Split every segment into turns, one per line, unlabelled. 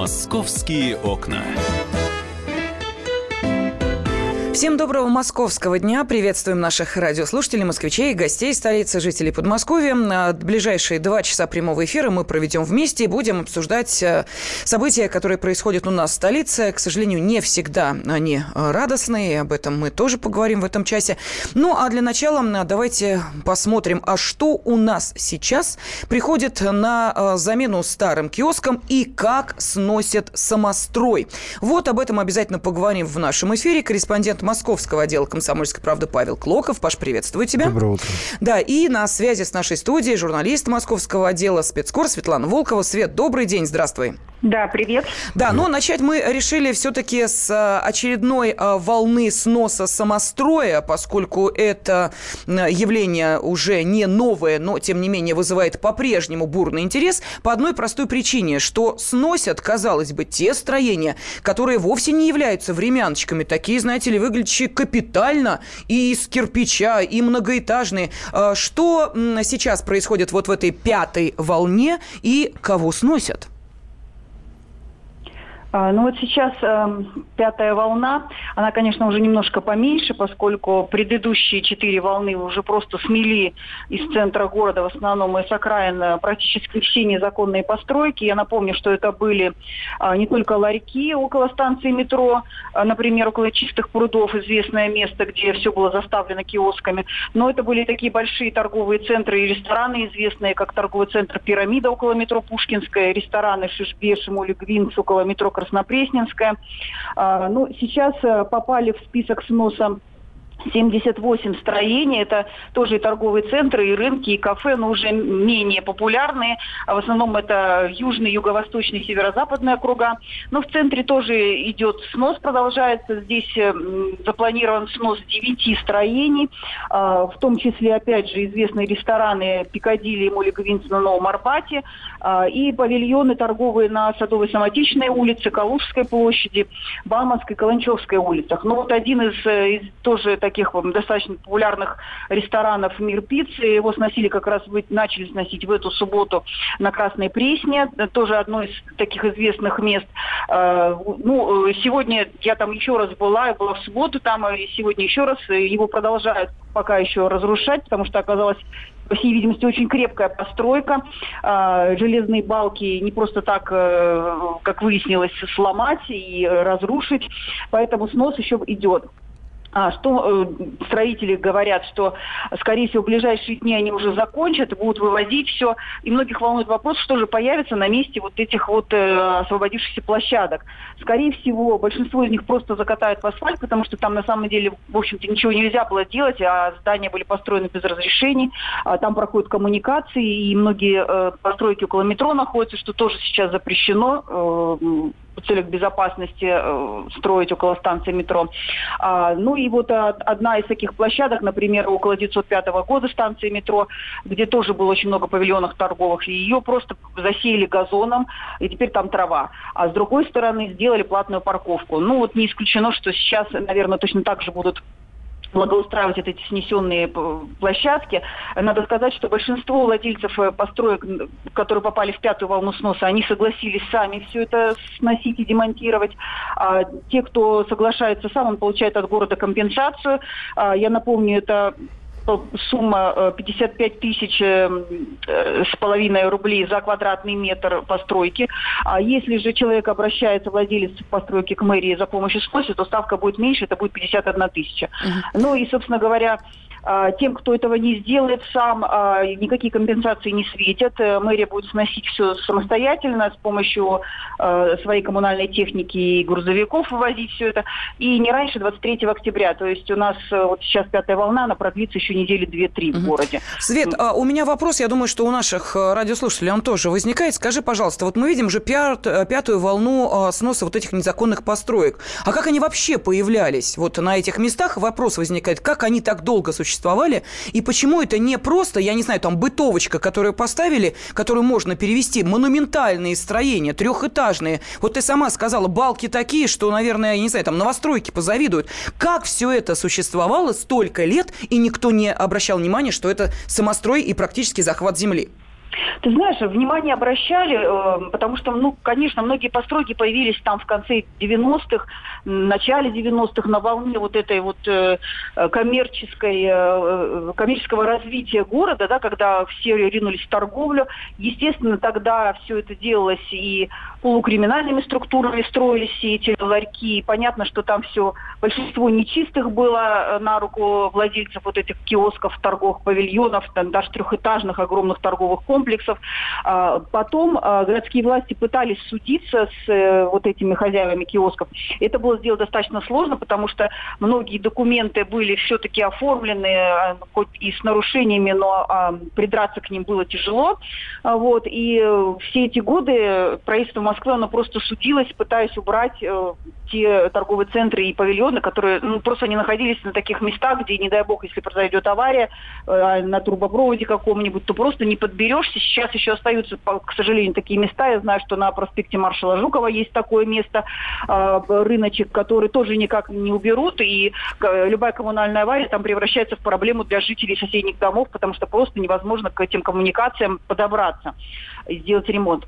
Московские окна.
Всем доброго московского дня. Приветствуем наших радиослушателей, москвичей, гостей столицы, жителей Подмосковья. На ближайшие два часа прямого эфира мы проведем вместе и будем обсуждать э, события, которые происходят у нас в столице. К сожалению, не всегда они э, радостные, об этом мы тоже поговорим в этом часе. Ну, а для начала давайте посмотрим, а что у нас сейчас приходит на э, замену старым киоскам и как сносят самострой. Вот об этом обязательно поговорим в нашем эфире. Корреспондент московского отдела «Комсомольской правды» Павел Клоков. Паш, приветствую тебя.
Доброе утро.
Да, и на связи с нашей студией журналист московского отдела спецкор Светлана Волкова. Свет, добрый день, здравствуй.
Да, привет.
Да, но начать мы решили все-таки с э, очередной э, волны сноса самостроя, поскольку это явление уже не новое, но тем не менее вызывает по-прежнему бурный интерес по одной простой причине, что сносят, казалось бы, те строения, которые вовсе не являются времяночками, такие, знаете ли, выглядящие капитально и из кирпича, и многоэтажные. Э, что сейчас происходит вот в этой пятой волне и кого сносят?
А, ну вот сейчас э, пятая волна, она, конечно, уже немножко поменьше, поскольку предыдущие четыре волны уже просто смели из центра города, в основном из окраин, э, практически все незаконные постройки. Я напомню, что это были э, не только ларьки около станции метро, э, например, около чистых прудов, известное место, где все было заставлено киосками, но это были такие большие торговые центры и рестораны, известные как торговый центр «Пирамида» около метро Пушкинская, рестораны «Шишбе», «Шимули», «Гвинц» около метро Краснопресненская. А, ну, сейчас э, попали в список сноса 78 строений, это тоже и торговые центры, и рынки, и кафе, но уже менее популярные. А в основном это южный, юго-восточный, северо-западные округа. Но в центре тоже идет снос, продолжается. Здесь э, запланирован снос 9 строений, а, в том числе, опять же, известные рестораны Пикадилли и Молли Гвинс на Новом Арбате, а, и павильоны торговые на Садовой Самотечной улице, Калужской площади, Баманской, Каланчевской улицах. Но вот один из, э, из тоже таких достаточно популярных ресторанов «Мир пиццы». Его сносили как раз, начали сносить в эту субботу на Красной Пресне, тоже одно из таких известных мест. А, ну, сегодня я там еще раз была, я была в субботу там, и сегодня еще раз его продолжают пока еще разрушать, потому что оказалось по всей видимости, очень крепкая постройка. А, железные балки не просто так, э, как выяснилось, сломать и разрушить. Поэтому снос еще идет. А, что э, строители говорят, что, скорее всего, в ближайшие дни они уже закончат, будут вывозить все. И многих волнует вопрос, что же появится на месте вот этих вот э, освободившихся площадок. Скорее всего, большинство из них просто закатают в асфальт, потому что там на самом деле, в общем-то, ничего нельзя было делать, а здания были построены без разрешений, а там проходят коммуникации, и многие э, постройки около метро находятся, что тоже сейчас запрещено. В целях безопасности э, строить около станции метро. А, ну и вот а, одна из таких площадок, например, около 905 года станции метро, где тоже было очень много павильонов торговых, и ее просто засеяли газоном, и теперь там трава. А с другой стороны сделали платную парковку. Ну вот не исключено, что сейчас, наверное, точно так же будут благоустраивать эти снесенные площадки. Надо сказать, что большинство владельцев э, построек, которые попали в пятую волну сноса, они согласились сами все это сносить и демонтировать. А те, кто соглашается сам, он получает от города компенсацию. А, я напомню, это сумма 55 э, тысяч э, э, с половиной рублей за квадратный метр постройки. А если же человек обращается, владелец постройки к мэрии за помощью с то ставка будет меньше, это будет 51 тысяча. Uh-huh. Ну и, собственно говоря, тем, кто этого не сделает сам, а, никакие компенсации не светят. Э, мэрия будет сносить все самостоятельно с помощью а, своей коммунальной техники и грузовиков вывозить все это. И не раньше 23 октября. То есть у нас э, вот сейчас пятая волна, она продлится еще недели 2-3 в городе.
Свет, у меня вопрос, я думаю, что у наших э, радиослушателей он тоже возникает. Скажи, пожалуйста, вот мы видим уже пятую волну сноса вот этих незаконных построек. А как они вообще появлялись вот на этих местах? Вопрос возникает, как они так долго существовали? Существовали, и почему это не просто, я не знаю, там бытовочка, которую поставили, которую можно перевести, монументальные строения, трехэтажные. Вот ты сама сказала, балки такие, что, наверное, я не знаю, там новостройки позавидуют. Как все это существовало столько лет, и никто не обращал внимания, что это самострой и практически захват земли?
Ты знаешь, внимание обращали, э, потому что, ну, конечно, многие постройки появились там в конце 90-х, начале 90-х на волне вот этой вот э, коммерческой, э, коммерческого развития города, да, когда все ринулись в торговлю. Естественно, тогда все это делалось и полукриминальными структурами строились все эти ларьки. И понятно, что там все, большинство нечистых было на руку владельцев вот этих киосков, торговых павильонов, там, даже трехэтажных огромных торговых комплексов. А, потом а, городские власти пытались судиться с э, вот этими хозяевами киосков. Это было сделать достаточно сложно, потому что многие документы были все-таки оформлены, а, хоть и с нарушениями, но придраться к ним было тяжело. Вот. И э, все эти годы правительство Москвы, оно просто судилось, пытаясь убрать э, те торговые центры и павильоны, которые ну, просто не находились на таких местах, где, не дай бог, если произойдет авария э, на трубопроводе каком-нибудь, то просто не подберешься. Сейчас еще остаются, к сожалению, такие места. Я знаю, что на проспекте маршала Жукова есть такое место, э, рыночек, который тоже никак не уберут, и э, любая коммунальная авария там превращается в проблему для жителей соседних домов, потому что просто невозможно к этим коммуникациям подобраться и сделать ремонт.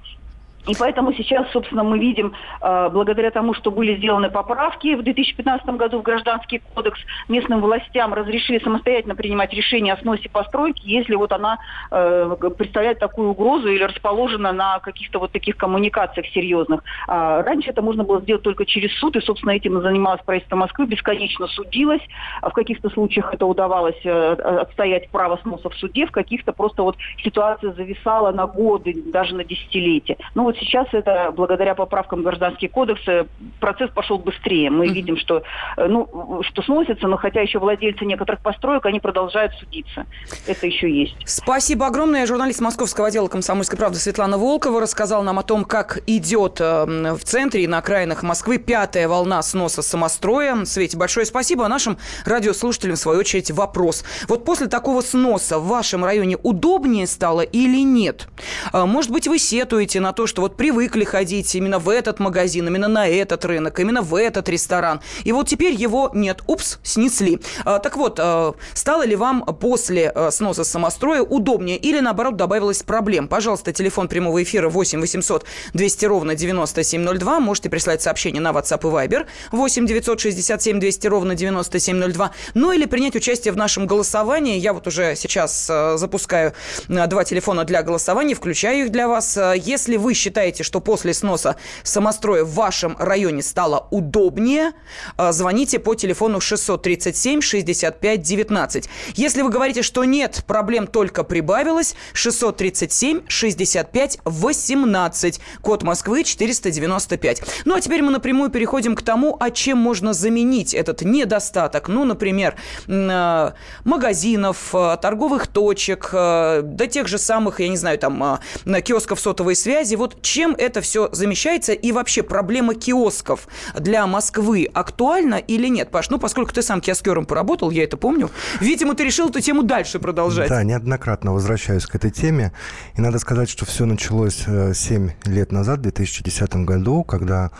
И поэтому сейчас, собственно, мы видим, э, благодаря тому, что были сделаны поправки в 2015 году в Гражданский кодекс, местным властям разрешили самостоятельно принимать решение о сносе постройки, если вот она э, представляет такую угрозу или расположена на каких-то вот таких коммуникациях серьезных. А раньше это можно было сделать только через суд, и, собственно, этим занималось правительство Москвы, бесконечно судилось. А в каких-то случаях это удавалось э, отстоять право сноса в суде, в каких-то просто вот ситуация зависала на годы, даже на десятилетия. Ну, вот сейчас это, благодаря поправкам в Гражданский кодекс, э, процесс пошел быстрее. Мы mm-hmm. видим, что, э, ну, что сносится, но хотя еще владельцы некоторых построек, они продолжают судиться. Это еще есть.
Спасибо огромное. Журналист Московского отдела «Комсомольской правды» Светлана Волкова рассказала нам о том, как идет э, в центре и на окраинах Москвы пятая волна сноса самостроя. Свете, большое спасибо. А нашим радиослушателям, в свою очередь, вопрос. Вот после такого сноса в вашем районе удобнее стало или нет? Может быть, вы сетуете на то, что вот привыкли ходить именно в этот магазин, именно на этот рынок, именно в этот ресторан. И вот теперь его нет. Упс, снесли. А, так вот, а, стало ли вам после а, сноса самостроя удобнее или, наоборот, добавилось проблем? Пожалуйста, телефон прямого эфира 8 800 200 ровно 9702. Можете прислать сообщение на WhatsApp и Viber 8 967 200 ровно 9702. Ну или принять участие в нашем голосовании. Я вот уже сейчас запускаю два телефона для голосования, включаю их для вас. Если вы считаете, считаете, что после сноса самостроя в вашем районе стало удобнее, э, звоните по телефону 637 65 19. Если вы говорите, что нет, проблем только прибавилось, 637 65 18. Код Москвы 495. Ну, а теперь мы напрямую переходим к тому, а чем можно заменить этот недостаток. Ну, например, э, магазинов, э, торговых точек, до тех же самых, я не знаю, там, киосков сотовой связи. Вот чем это все замещается и вообще проблема киосков для Москвы актуальна или нет, Паш? Ну, поскольку ты сам киоскером поработал, я это помню, видимо, ты решил эту тему дальше продолжать.
Да, неоднократно возвращаюсь к этой теме. И надо сказать, что все началось 7 э, лет назад, в 2010 году, когда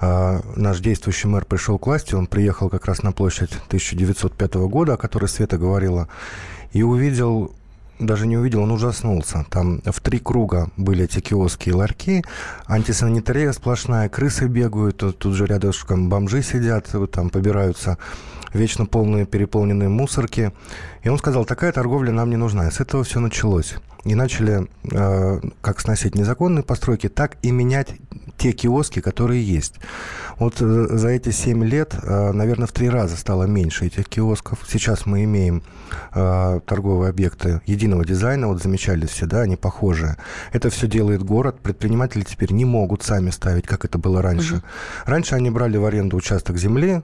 э, наш действующий мэр пришел к власти. Он приехал как раз на площадь 1905 года, о которой Света говорила, и увидел даже не увидел, он ужаснулся. Там в три круга были эти киоски и ларьки, антисанитария сплошная, крысы бегают, тут же рядышком бомжи сидят, там побираются вечно полные переполненные мусорки. И он сказал, такая торговля нам не нужна. И с этого все началось. И начали э, как сносить незаконные постройки, так и менять те киоски, которые есть. Вот э, за эти 7 лет, э, наверное, в три раза стало меньше этих киосков. Сейчас мы имеем э, торговые объекты единого дизайна, вот замечали все, да, они похожие. Это все делает город. Предприниматели теперь не могут сами ставить, как это было раньше. Угу. Раньше они брали в аренду участок земли,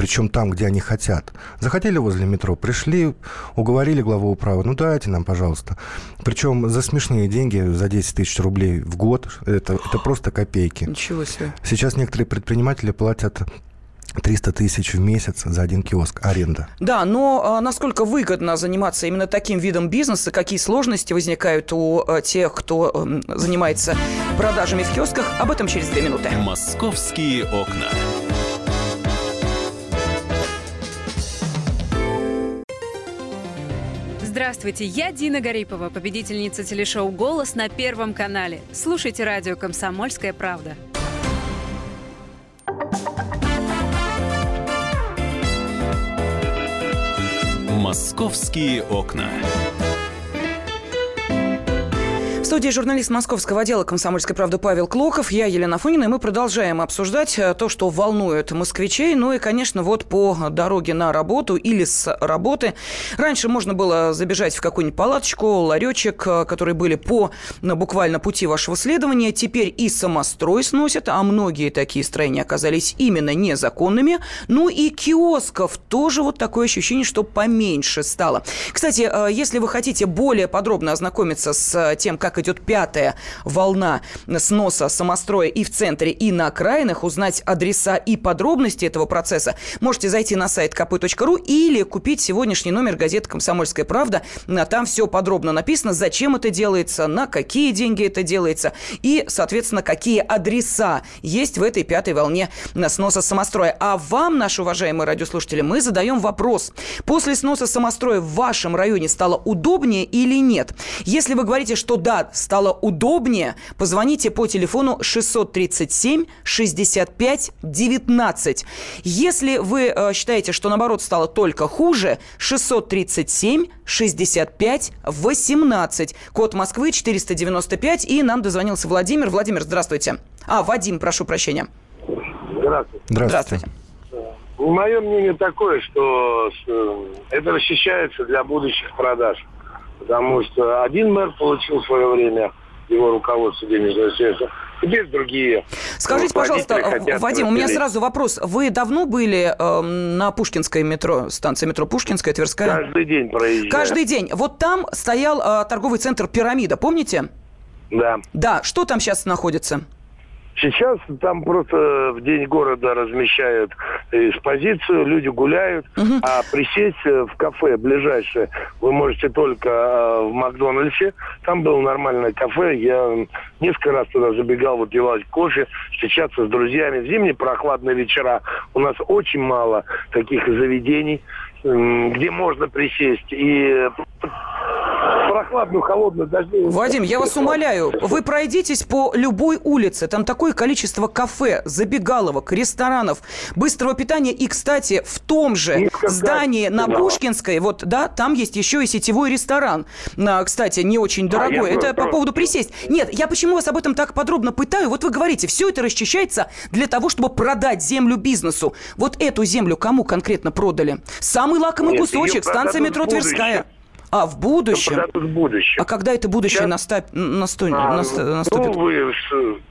причем там, где они хотят. Захотели возле метро, пришли, уговорили главу управы, ну дайте нам, пожалуйста. Причем за смешные деньги, за 10 тысяч рублей в год, это, это просто копейки.
Ничего себе.
Сейчас некоторые предприниматели платят 300 тысяч в месяц за один киоск аренда.
Да, но а, насколько выгодно заниматься именно таким видом бизнеса, какие сложности возникают у а, тех, кто а, занимается продажами в киосках, об этом через две минуты.
Московские окна.
Здравствуйте, я Дина Гарипова, победительница телешоу «Голос» на Первом канале. Слушайте радио «Комсомольская правда».
«Московские окна»
студии журналист московского отдела «Комсомольской правды» Павел Клоков. Я Елена Фонина, и мы продолжаем обсуждать э, то, что волнует москвичей. Ну и, конечно, вот по дороге на работу или с работы. Раньше можно было забежать в какую-нибудь палаточку, ларечек, э, которые были по буквально пути вашего следования. Теперь и самострой сносят, а многие такие строения оказались именно незаконными. Ну и киосков тоже вот такое ощущение, что поменьше стало. Кстати, э, если вы хотите более подробно ознакомиться с тем, как идет пятая волна сноса самостроя и в центре, и на окраинах, узнать адреса и подробности этого процесса, можете зайти на сайт kp.ru или купить сегодняшний номер газеты «Комсомольская правда». Там все подробно написано, зачем это делается, на какие деньги это делается и, соответственно, какие адреса есть в этой пятой волне сноса самостроя. А вам, наши уважаемые радиослушатели, мы задаем вопрос. После сноса самостроя в вашем районе стало удобнее или нет? Если вы говорите, что да, стало удобнее, позвоните по телефону 637 65 19. Если вы э, считаете, что наоборот стало только хуже, 637 65 18. Код Москвы 495. И нам дозвонился Владимир. Владимир, здравствуйте. А, Вадим, прошу прощения.
Здравствуйте.
Здравствуйте.
Мое мнение такое, что э, это расчищается для будущих продаж. Потому что один мэр получил в свое время его руководство денежного средства, теперь другие.
Скажите, пожалуйста, Вадим, у меня сразу вопрос. Вы давно были э, на Пушкинской метро, станции метро Пушкинская, Тверская?
Каждый день проезжаю.
Каждый день. Вот там стоял э, торговый центр «Пирамида», помните?
Да.
Да. Что там сейчас находится?
Сейчас там просто в день города размещают экспозицию, люди гуляют, угу. а присесть в кафе ближайшее вы можете только э, в Макдональдсе. Там было нормальное кафе, я несколько раз туда забегал выпивать кофе, встречаться с друзьями. В зимние прохладные вечера у нас очень мало таких заведений, где можно присесть и прохладную, холодную, дождливую.
Вадим, я вас умоляю, вы пройдитесь по любой улице. Там такое количество кафе, забегаловок, ресторанов, быстрого питания. И, кстати, в том же Низко здании на да. Пушкинской, вот, да, там есть еще и сетевой ресторан. А, кстати, не очень а дорогой. А это по поводу присесть. Нет, я почему вас об этом так подробно пытаю? Вот вы говорите, все это расчищается для того, чтобы продать землю бизнесу. Вот эту землю кому конкретно продали? Самый лакомый Нет, кусочек, станция метро Тверская. А, в будущем?
В будущем.
А когда это будущее настап... наступит? А,
наступит? Ну, вы,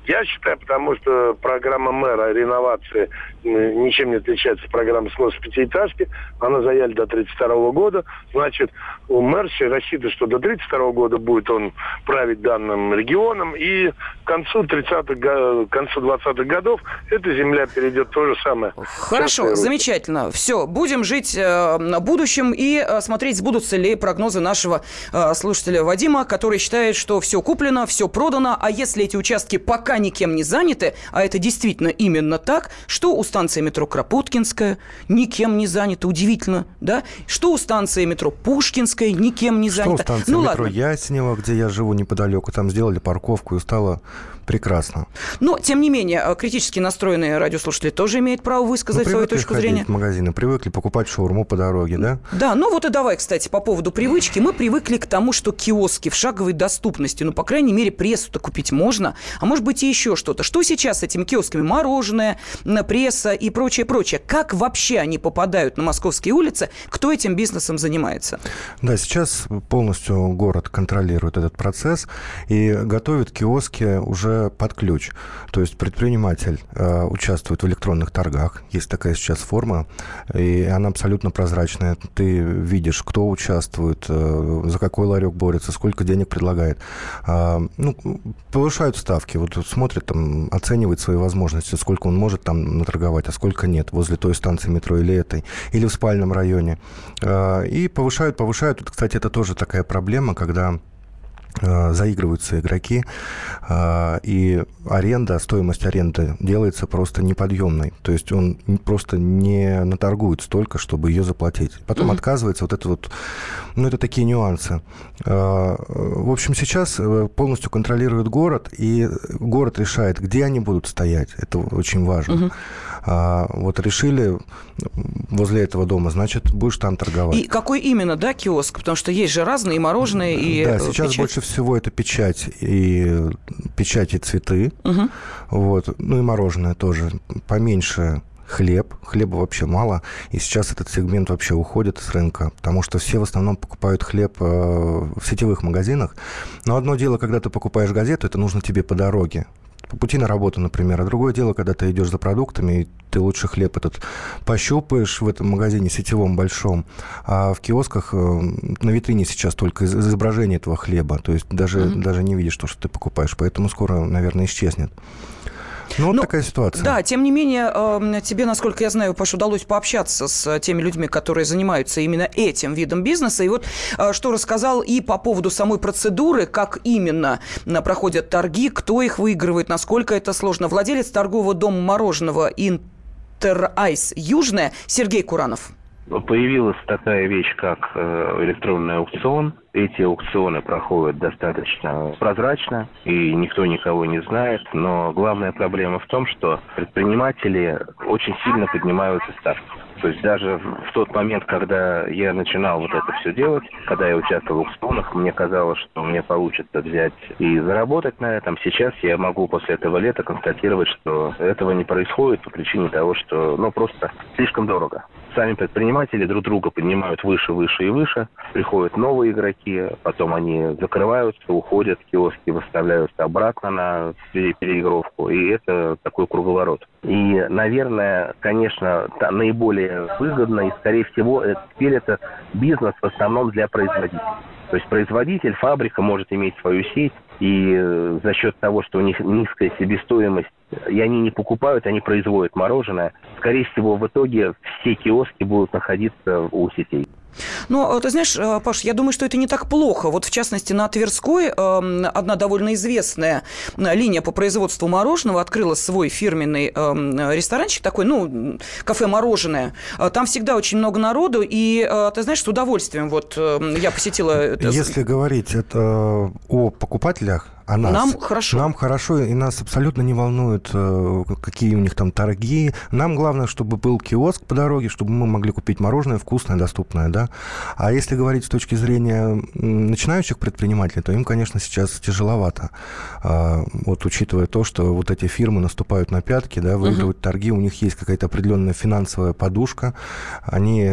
я считаю, потому что программа мэра реновации ничем не отличается от программы снос пятиэтажки. Она заявлена до 32 года. Значит, у мэр рассчитывает, что до 32 года будет он править данным регионом. И к концу 30-х, концу 20-х годов эта земля перейдет то же самое.
Хорошо, замечательно. Все, будем жить э, будущем и э, смотреть, сбудутся ли прогнозы нашего э, слушателя Вадима, который считает, что все куплено, все продано, а если эти участки пока никем не заняты, а это действительно именно так, что у станции метро Кропоткинская никем не занята, удивительно, да? Что у станции метро Пушкинская никем не занята.
Что у станции ну, метро ладно. Яснева, где я живу неподалеку, там сделали парковку и стало прекрасно.
Но, тем не менее, э, критически настроенные радиослушатели тоже имеют право высказать ну, свою точку зрения.
в магазины, привыкли покупать шаурму по дороге, да?
Да, ну вот и давай, кстати, по поводу привычки. Мы привыкли к тому, что киоски в шаговой доступности, ну, по крайней мере, прессу-то купить можно, а может быть и еще что-то. Что сейчас с этими киосками? Мороженое, пресса и прочее, прочее. Как вообще они попадают на московские улицы? Кто этим бизнесом занимается?
Да, сейчас полностью город контролирует этот процесс и готовит киоски уже под ключ. То есть предприниматель э, участвует в электронных торгах. Есть такая сейчас форма, и она абсолютно прозрачная. Ты видишь, кто участвует, э, за какой ларек борется, сколько денег предлагает. Э, ну, повышают ставки. Вот смотрит, там, оценивает свои возможности, сколько он может там наторговать, а сколько нет возле той станции метро или этой, или в спальном районе. Э, и повышают, повышают. Вот, кстати, это тоже такая проблема, когда заигрываются игроки, э, и аренда, стоимость аренды делается просто неподъемной. То есть он просто не наторгует столько, чтобы ее заплатить. Потом mm-hmm. отказывается вот это вот... Ну, это такие нюансы. Э, в общем, сейчас полностью контролирует город, и город решает, где они будут стоять. Это очень важно. Mm-hmm. Вот решили возле этого дома, значит, будешь там торговать.
И какой именно, да, киоск? Потому что есть же разные, и мороженое, и
Да, сейчас печать. больше всего это печать и печать и цветы. Угу. Вот. Ну и мороженое тоже. Поменьше хлеб. Хлеба вообще мало. И сейчас этот сегмент вообще уходит с рынка, потому что все в основном покупают хлеб э, в сетевых магазинах. Но одно дело, когда ты покупаешь газету, это нужно тебе по дороге по пути на работу, например. А другое дело, когда ты идешь за продуктами, и ты лучше хлеб этот пощупаешь в этом магазине сетевом большом, а в киосках э, на витрине сейчас только изображение этого хлеба, то есть даже, mm-hmm. даже не видишь то, что ты покупаешь, поэтому скоро, наверное, исчезнет. Ну, вот ну, такая ситуация.
Да, тем не менее, эм, тебе, насколько я знаю, Паш, удалось пообщаться с теми людьми, которые занимаются именно этим видом бизнеса. И вот э, что рассказал и по поводу самой процедуры, как именно э, проходят торги, кто их выигрывает, насколько это сложно. Владелец торгового дома мороженого Интерайс Южная Сергей Куранов
появилась такая вещь, как э, электронный аукцион. Эти аукционы проходят достаточно прозрачно, и никто никого не знает. Но главная проблема в том, что предприниматели очень сильно поднимаются ставки. То есть даже в тот момент, когда я начинал вот это все делать, когда я участвовал в аукционах, мне казалось, что мне получится взять и заработать на этом. Сейчас я могу после этого лета констатировать, что этого не происходит по причине того, что ну просто слишком дорого. Сами предприниматели друг друга поднимают выше, выше и выше. Приходят новые игроки, потом они закрываются, уходят, киоски выставляются обратно на переигровку. И это такой круговорот. И, наверное, конечно, наиболее выгодно и, скорее всего, теперь это бизнес в основном для производителей. То есть производитель, фабрика может иметь свою сеть, и э, за счет того, что у них низкая себестоимость, и они не покупают, они производят мороженое, скорее всего, в итоге все киоски будут находиться у сетей.
Но, э, ты знаешь, э, Паш, я думаю, что это не так плохо. Вот, в частности, на Тверской эм, одна довольно известная э, линия по производству мороженого открыла свой фирменный эм, ресторанчик такой, ну, кафе-мороженое. Там всегда очень много народу, и, ты знаешь, с удовольствием вот эм, я посетила...
Если говорить это о покупателях, а нас?
Нам хорошо.
Нам хорошо, и нас абсолютно не волнует, э, какие у них там торги. Нам главное, чтобы был киоск по дороге, чтобы мы могли купить мороженое вкусное, доступное, да. А если говорить с точки зрения начинающих предпринимателей, то им, конечно, сейчас тяжеловато. А, вот учитывая то, что вот эти фирмы наступают на пятки, да, выигрывают угу. торги, у них есть какая-то определенная финансовая подушка, они,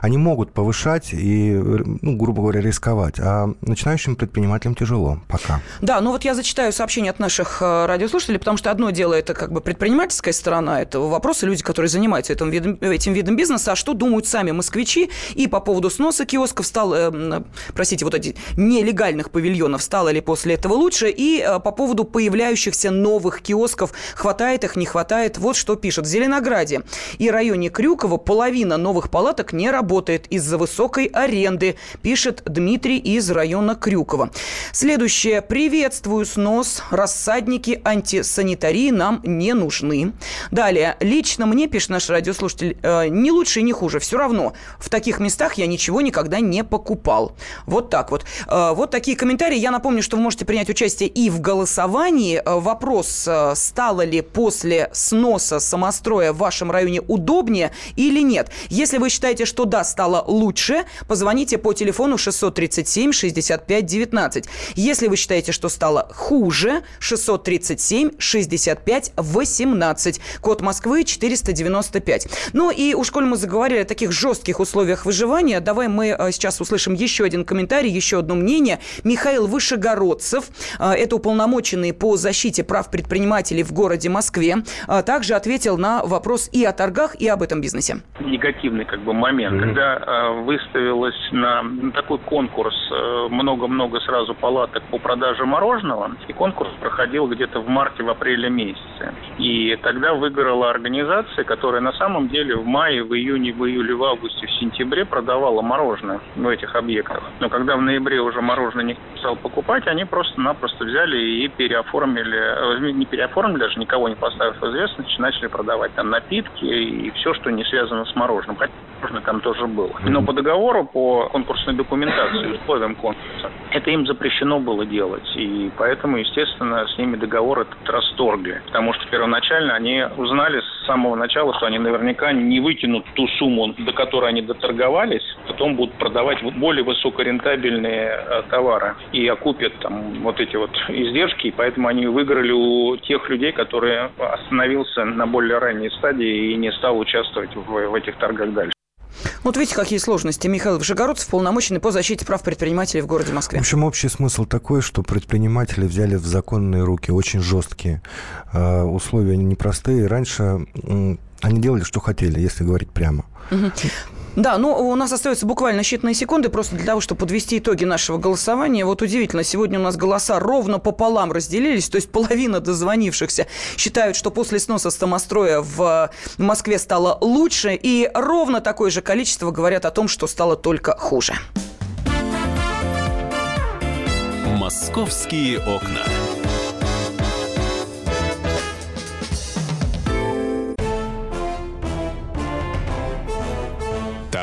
они могут повышать и, ну, грубо говоря, рисковать. А начинающим предпринимателям тяжело пока.
Да, ну вот я зачитаю сообщение от наших э, радиослушателей, потому что одно дело это как бы предпринимательская сторона этого вопроса, люди, которые занимаются этим видом, этим видом бизнеса, а что думают сами москвичи и по поводу сноса киосков, стал, э, простите, вот этих нелегальных павильонов, стало ли после этого лучше, и э, по поводу появляющихся новых киосков, хватает их, не хватает, вот что пишут. В Зеленограде и районе Крюкова половина новых палаток не работает из-за высокой аренды, пишет Дмитрий из района Крюкова. Следующее. Привет Приветствую снос. Рассадники антисанитарии нам не нужны. Далее. Лично мне, пишет наш радиослушатель, э, не лучше и не хуже. Все равно в таких местах я ничего никогда не покупал. Вот так вот. Э, вот такие комментарии. Я напомню, что вы можете принять участие и в голосовании. Э, вопрос, стало ли после сноса самостроя в вашем районе удобнее или нет. Если вы считаете, что да, стало лучше, позвоните по телефону 637 65 19. Если вы считаете, что стало хуже. 637 65 18. Код Москвы 495. Ну и уж коль мы заговорили о таких жестких условиях выживания, давай мы э, сейчас услышим еще один комментарий, еще одно мнение. Михаил Вышегородцев, э, это уполномоченный по защите прав предпринимателей в городе Москве, э, также ответил на вопрос и о торгах, и об этом бизнесе.
Негативный как бы момент, mm-hmm. когда выставилось на такой конкурс много-много сразу палаток по продаже мороженого, мороженого, и конкурс проходил где-то в марте, в апреле месяце. И тогда выиграла организация, которая на самом деле в мае, в июне, в июле, в августе, в сентябре продавала мороженое в этих объектах. Но когда в ноябре уже мороженое не стал покупать, они просто-напросто взяли и переоформили, э, не переоформили, даже никого не поставив в известность, начали продавать там напитки и все, что не связано с мороженым. Мороженое там тоже было. Но по договору, по конкурсной документации, условиям конкурса, это им запрещено было делать. И поэтому, естественно, с ними договор этот расторгли. Потому что первоначально они узнали с самого начала, что они наверняка не вытянут ту сумму, до которой они доторговались, потом будут продавать более высокорентабельные э, товары и окупят там вот эти вот издержки, и поэтому они выиграли у тех людей, которые остановился на более ранней стадии и не стал участвовать в, в этих торгах дальше.
Вот видите, какие сложности. Михаил Вышегородцев, полномоченный по защите прав предпринимателей в городе Москве.
В общем, общий смысл такой, что предприниматели взяли в законные руки, очень жесткие. Э, условия непростые. Раньше они делали, что хотели, если говорить прямо.
Угу. Да, ну у нас остается буквально считанные секунды просто для того, чтобы подвести итоги нашего голосования. Вот удивительно, сегодня у нас голоса ровно пополам разделились, то есть половина дозвонившихся считают, что после сноса самостроя в Москве стало лучше, и ровно такое же количество говорят о том, что стало только хуже.
Московские окна.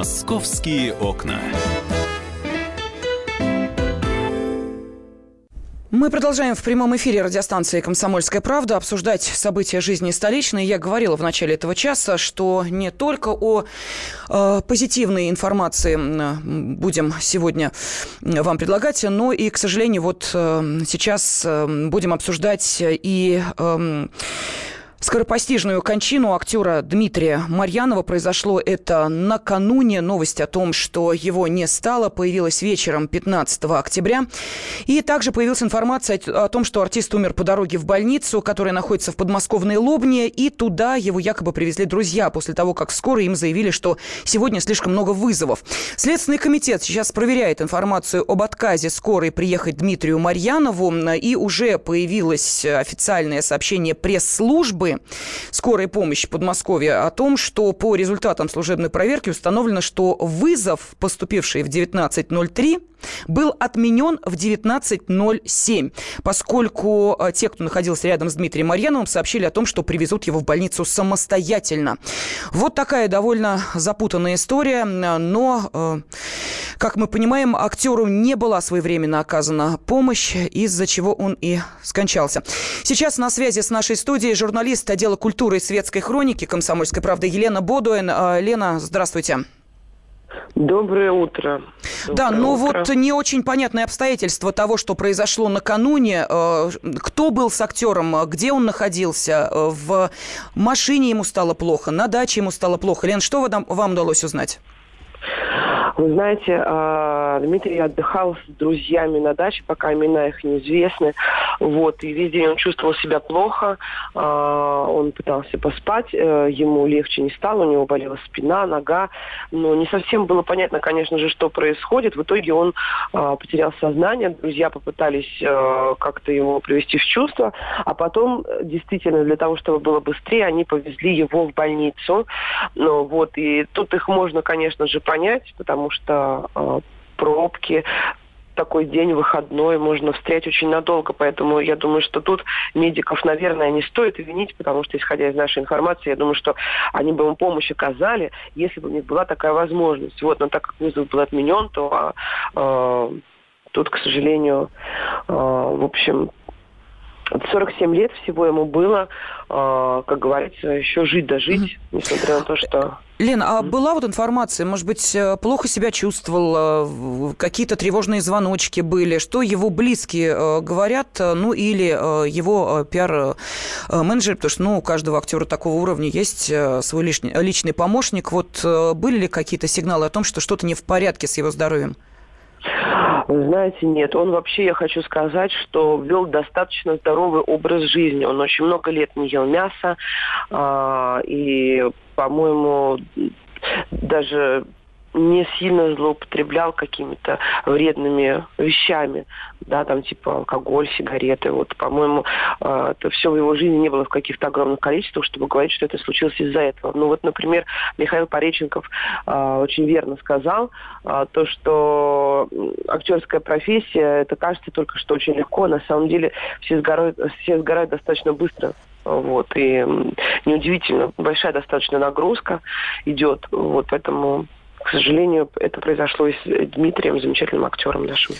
Московские окна.
Мы продолжаем в прямом эфире радиостанции «Комсомольская правда» обсуждать события жизни столичной. Я говорила в начале этого часа, что не только о э, позитивной информации будем сегодня вам предлагать, но и, к сожалению, вот э, сейчас э, будем обсуждать и... Э, Скоропостижную кончину актера Дмитрия Марьянова произошло это накануне. Новость о том, что его не стало, появилась вечером 15 октября. И также появилась информация о том, что артист умер по дороге в больницу, которая находится в подмосковной Лобне, и туда его якобы привезли друзья после того, как скоро им заявили, что сегодня слишком много вызовов. Следственный комитет сейчас проверяет информацию об отказе скорой приехать Дмитрию Марьянову, и уже появилось официальное сообщение пресс-службы скорой помощи Подмосковья о том, что по результатам служебной проверки установлено, что вызов, поступивший в 19.03, был отменен в 19.07, поскольку э, те, кто находился рядом с Дмитрием Марьяновым, сообщили о том, что привезут его в больницу самостоятельно. Вот такая довольно запутанная история, но, э, как мы понимаем, актеру не была своевременно оказана помощь, из-за чего он и скончался. Сейчас на связи с нашей студией журналист отдела культуры и светской хроники «Комсомольской правды» Елена Бодуэн. Э, Лена, здравствуйте.
Доброе утро.
Доброе да, ну утро. вот не очень понятные обстоятельства того, что произошло накануне. Э, кто был с актером, где он находился, э, в машине ему стало плохо, на даче ему стало плохо. Лен, что вам удалось узнать?
Вы знаете, а, Дмитрий отдыхал с друзьями на даче, пока имена их неизвестны. Вот, и весь день он чувствовал себя плохо. А, он пытался поспать, э, ему легче не стало, у него болела спина, нога. Но не совсем было понятно, конечно же, что происходит. В итоге он а, потерял сознание, друзья попытались э, как-то его привести в чувство, а потом, действительно, для того, чтобы было быстрее, они повезли его в больницу. Ну, вот, и тут их можно, конечно же, понять, потому что э, пробки такой день выходной можно встретить очень надолго. Поэтому я думаю, что тут медиков, наверное, не стоит винить, потому что, исходя из нашей информации, я думаю, что они бы ему помощь оказали, если бы у них была такая возможность. Вот, но так как вызов был отменен, то э, тут, к сожалению, э, в общем, 47 лет всего ему было, э, как говорится, еще жить да жить, несмотря на то, что
Лена, а была вот информация, может быть, э, плохо себя чувствовал, какие-то тревожные звоночки были, что его близкие говорят, ну или его пиар-менеджер, потому что ну, у каждого актера такого уровня есть свой личный, личный помощник. Вот были ли какие-то сигналы о том, что что-то не в порядке с его здоровьем?
Знаете, нет. Он вообще, я хочу сказать, что вел достаточно здоровый образ жизни. Он очень много лет не ел мясо. Э, и, по-моему, даже не сильно злоупотреблял какими-то вредными вещами, да, там типа алкоголь, сигареты. Вот, по-моему, э, это все в его жизни не было в каких-то огромных количествах, чтобы говорить, что это случилось из-за этого. Ну вот, например, Михаил Пореченков э, очень верно сказал, э, то, что актерская профессия, это кажется только что очень легко, на самом деле все сгорают, все сгорают достаточно быстро. Вот, и неудивительно, большая достаточно нагрузка идет, вот, поэтому к сожалению, это произошло и с Дмитрием, замечательным актером нашим.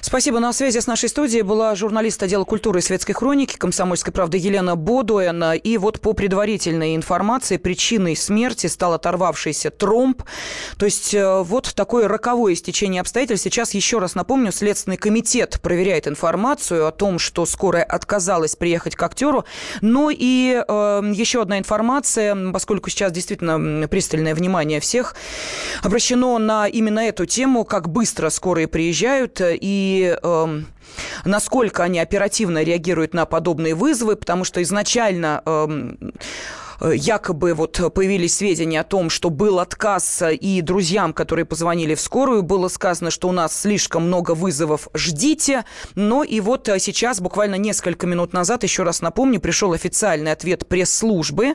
Спасибо. На связи с нашей студией была журналист отдела культуры и светской хроники «Комсомольской правды» Елена Бодуэн. И вот по предварительной информации причиной смерти стал оторвавшийся тромб. То есть э, вот такое роковое стечение обстоятельств. Сейчас еще раз напомню, Следственный комитет проверяет информацию о том, что скорая отказалась приехать к актеру. Но и э, еще одна информация, поскольку сейчас действительно пристальное внимание всех обращено на именно эту тему, как быстро скорые приезжают и э, насколько они оперативно реагируют на подобные вызовы, потому что изначально э, Э, якобы вот появились сведения о том, что был отказ, э, и друзьям, которые позвонили в скорую, было сказано, что у нас слишком много вызовов, ждите. Но и вот э, сейчас, буквально несколько минут назад, еще раз напомню, пришел официальный ответ пресс-службы,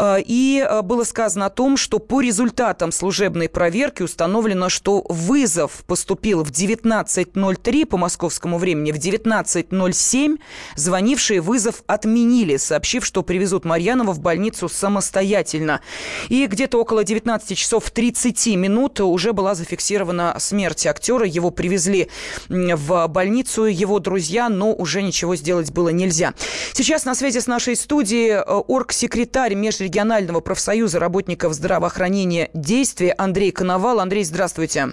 и было сказано о том, что по результатам служебной проверки установлено, что вызов поступил в 19.03 по московскому времени, в 19.07 звонившие вызов отменили, сообщив, что привезут Марьянова в больницу больницу самостоятельно. И где-то около 19 часов 30 минут уже была зафиксирована смерть актера. Его привезли в больницу его друзья, но уже ничего сделать было нельзя. Сейчас на связи с нашей студией э, оргсекретарь Межрегионального профсоюза работников здравоохранения «Действия» Андрей Коновал. Андрей, здравствуйте.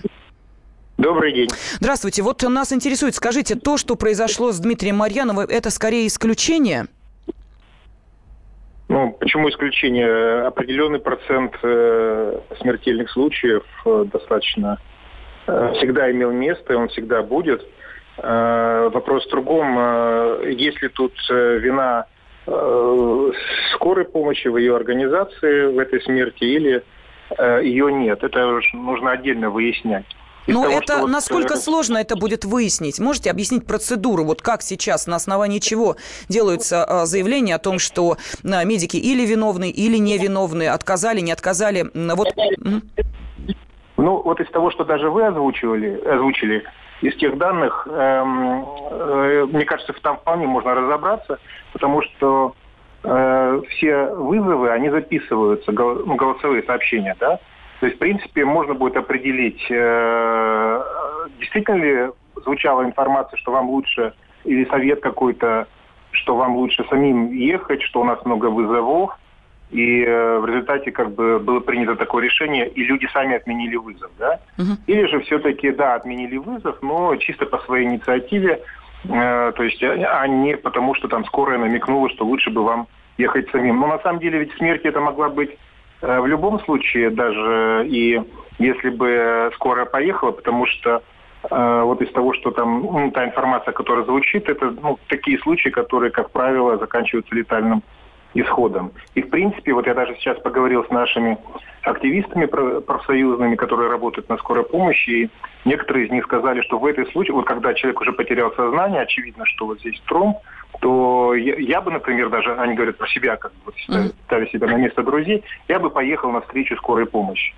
Добрый день.
Здравствуйте. Вот нас интересует, скажите, то, что произошло с Дмитрием Марьяновым, это скорее исключение?
Ну, почему исключение? Определенный процент э, смертельных случаев э, достаточно э, всегда имел место, и он всегда будет. Э, вопрос в другом. Э, есть ли тут э, вина э, скорой помощи в ее организации в этой смерти или э, ее нет? Это нужно отдельно выяснять.
Ну, это что насколько вот... сложно это будет выяснить? Можете объяснить процедуру? Вот как сейчас, на основании чего делаются а, заявления о том, что а, медики или виновны, или невиновны, отказали, не отказали? Вот...
Ну, вот из того, что даже вы озвучивали, озвучили, из тех данных, эм, э, мне кажется, там вполне можно разобраться, потому что э, все вызовы, они записываются, ну, голосовые сообщения, да, то есть, в принципе, можно будет определить, э, действительно ли звучала информация, что вам лучше, или совет какой-то, что вам лучше самим ехать, что у нас много вызовов, и э, в результате как бы было принято такое решение, и люди сами отменили вызов, да? Угу. Или же все-таки, да, отменили вызов, но чисто по своей инициативе, э, то есть, а не потому, что там скорая намекнула, что лучше бы вам ехать самим. Но на самом деле ведь смерть это могла быть в любом случае, даже и если бы скорая поехала, потому что э, вот из того, что там, ну, та информация, которая звучит, это ну, такие случаи, которые, как правило, заканчиваются летальным исходом. И, в принципе, вот я даже сейчас поговорил с нашими активистами профсоюзными, которые работают на скорой помощи, и некоторые из них сказали, что в этой случае, вот когда человек уже потерял сознание, очевидно, что вот здесь тромб, то я, я бы, например, даже, они говорят про себя, как бы ставя себя на место друзей, я бы поехал на встречу скорой помощи.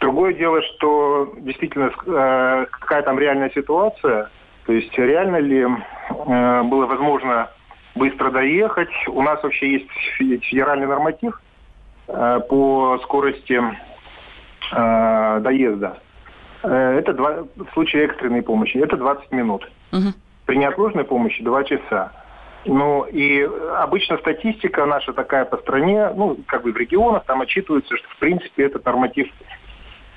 Другое дело, что действительно э, какая там реальная ситуация, то есть реально ли э, было возможно быстро доехать. У нас вообще есть федеральный норматив э, по скорости э, доезда. Э, это два, в случае экстренной помощи. Это 20 минут. Угу. При неотложной помощи 2 часа. Ну, и обычно статистика наша такая по стране, ну, как бы в регионах, там отчитывается, что, в принципе, этот норматив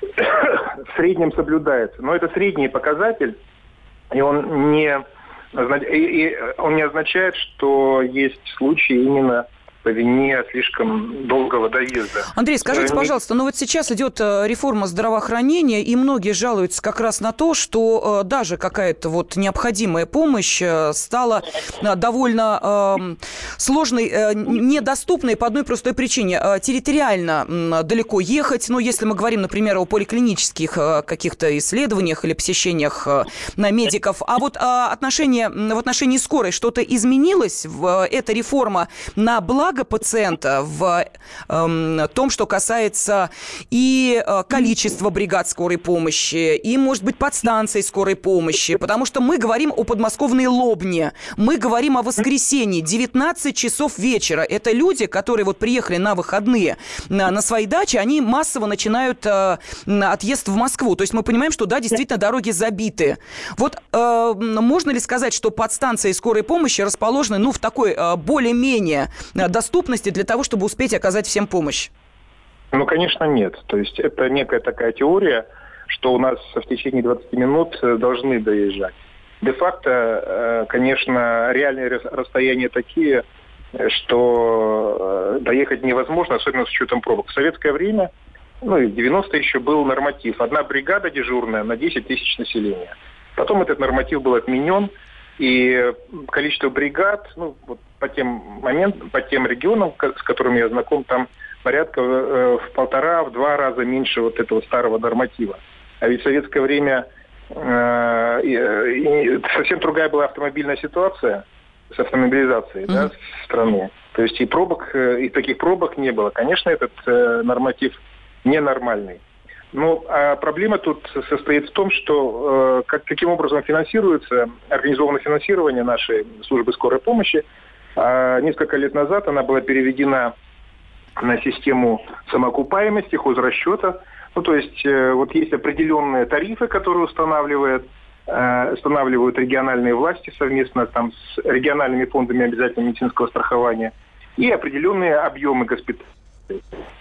в среднем соблюдается. Но это средний показатель, и он не, и он не означает, что есть случаи именно по вине слишком долгого доезда.
Андрей, скажите, пожалуйста, ну вот сейчас идет э, реформа здравоохранения, и многие жалуются как раз на то, что э, даже какая-то вот необходимая помощь э, стала довольно э, сложной, э, недоступной по одной простой причине. Территориально далеко ехать, ну, если мы говорим, например, о поликлинических каких-то исследованиях или посещениях на медиков, а вот отношение, в отношении скорой что-то изменилось? Эта реформа на благо благо пациента в э, том, что касается и э, количества бригад скорой помощи, и, может быть, подстанций скорой помощи, потому что мы говорим о подмосковной Лобне, мы говорим о воскресенье, 19 часов вечера. Это люди, которые вот приехали на выходные на, на свои дачи, они массово начинают э, отъезд в Москву. То есть мы понимаем, что, да, действительно, дороги забиты. Вот э, можно ли сказать, что подстанции скорой помощи расположены, ну, в такой э, более-менее доступной доступности для того, чтобы успеть оказать всем помощь?
Ну, конечно, нет. То есть это некая такая теория, что у нас в течение 20 минут э, должны доезжать. Де-факто, э, конечно, реальные расстояния такие, что э, доехать невозможно, особенно с учетом пробок. В советское время, ну и в 90-е еще был норматив. Одна бригада дежурная на 10 тысяч населения. Потом этот норматив был отменен, и количество бригад, ну, вот по тем моментам, по тем регионам, с которыми я знаком, там порядка э, в полтора, в два раза меньше вот этого старого норматива. А ведь в советское время э, и, и совсем другая была автомобильная ситуация с автомобилизацией mm-hmm. да, страны. То есть и пробок, э, и таких пробок не было. Конечно, этот э, норматив ненормальный. Ну, а проблема тут состоит в том, что э, как, каким образом финансируется, организовано финансирование нашей службы скорой помощи. А несколько лет назад она была переведена на систему самоокупаемости, хозрасчета. Ну, то есть э, вот есть определенные тарифы, которые устанавливает, э, устанавливают региональные власти совместно там, с региональными фондами обязательного медицинского страхования и определенные объемы госпиталя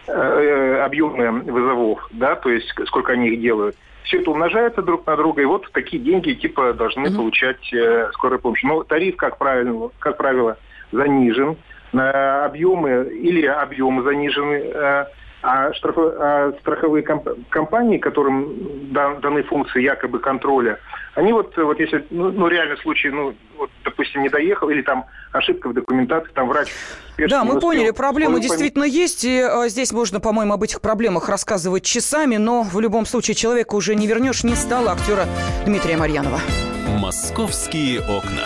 Э, объемы вызовов, да, то есть сколько они их делают. Все это умножается друг на друга, и вот такие деньги типа должны mm-hmm. получать э, скорая помощь. Но тариф, как правило, как правило, занижен, э, объемы или объемы занижены, э, а, штраф, а страховые комп, компании, которым дан, даны функции якобы контроля, они вот, вот если, ну, ну реальный случай, ну, вот, допустим, не доехал, или там ошибка в документации, там врач...
Да, мы поняли, проблемы действительно есть, и а, здесь можно, по-моему, об этих проблемах рассказывать часами, но в любом случае человека уже не вернешь, не стало актера Дмитрия Марьянова.
«Московские окна».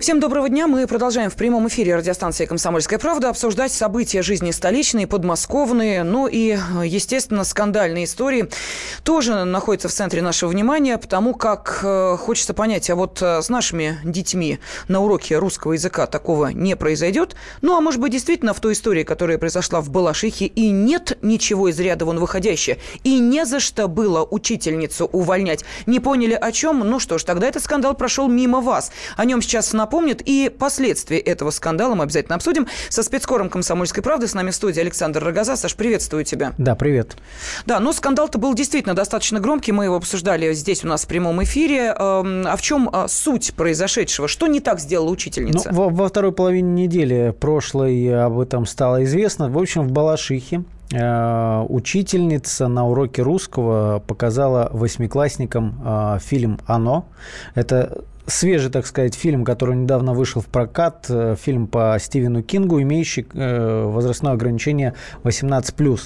Всем доброго дня. Мы продолжаем в прямом эфире радиостанции «Комсомольская правда» обсуждать события жизни столичной, подмосковные, ну и, естественно, скандальные истории тоже находятся в центре нашего внимания, потому как э, хочется понять, а вот э, с нашими детьми на уроке русского языка такого не произойдет? Ну, а может быть, действительно в той истории, которая произошла в Балашихе, и нет ничего из ряда вон выходящего, и не за что было учительницу увольнять. Не поняли о чем? Ну что ж, тогда этот скандал прошел мимо вас. О нем сейчас на напомнит. И последствия этого скандала мы обязательно обсудим. Со спецкором «Комсомольской правды» с нами в студии Александр Рогоза. Саш, приветствую тебя.
Да, привет.
Да, ну скандал-то был действительно достаточно громкий. Мы его обсуждали здесь у нас в прямом эфире. Эм, а в чем а, суть произошедшего? Что не так сделала учительница?
Ну, во, во второй половине недели прошлой об этом стало известно. В общем, в Балашихе э, учительница на уроке русского показала восьмиклассникам э, фильм «Оно». Это свежий, так сказать, фильм, который недавно вышел в прокат, э, фильм по Стивену Кингу, имеющий э, возрастное ограничение 18+.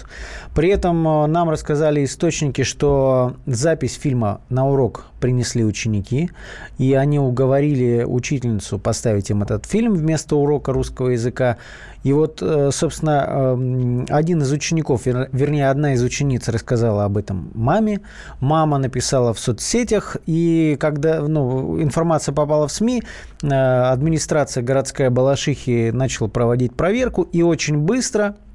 При этом э, нам рассказали источники, что запись фильма на урок принесли ученики, и они уговорили учительницу поставить им этот фильм вместо урока русского языка. И вот, собственно, один из учеников, вернее, одна из учениц рассказала об этом маме. Мама написала в соцсетях, и когда ну, информация попала в СМИ, э, администрация городская Балашихи начала проводить проверку, и очень быстро Э,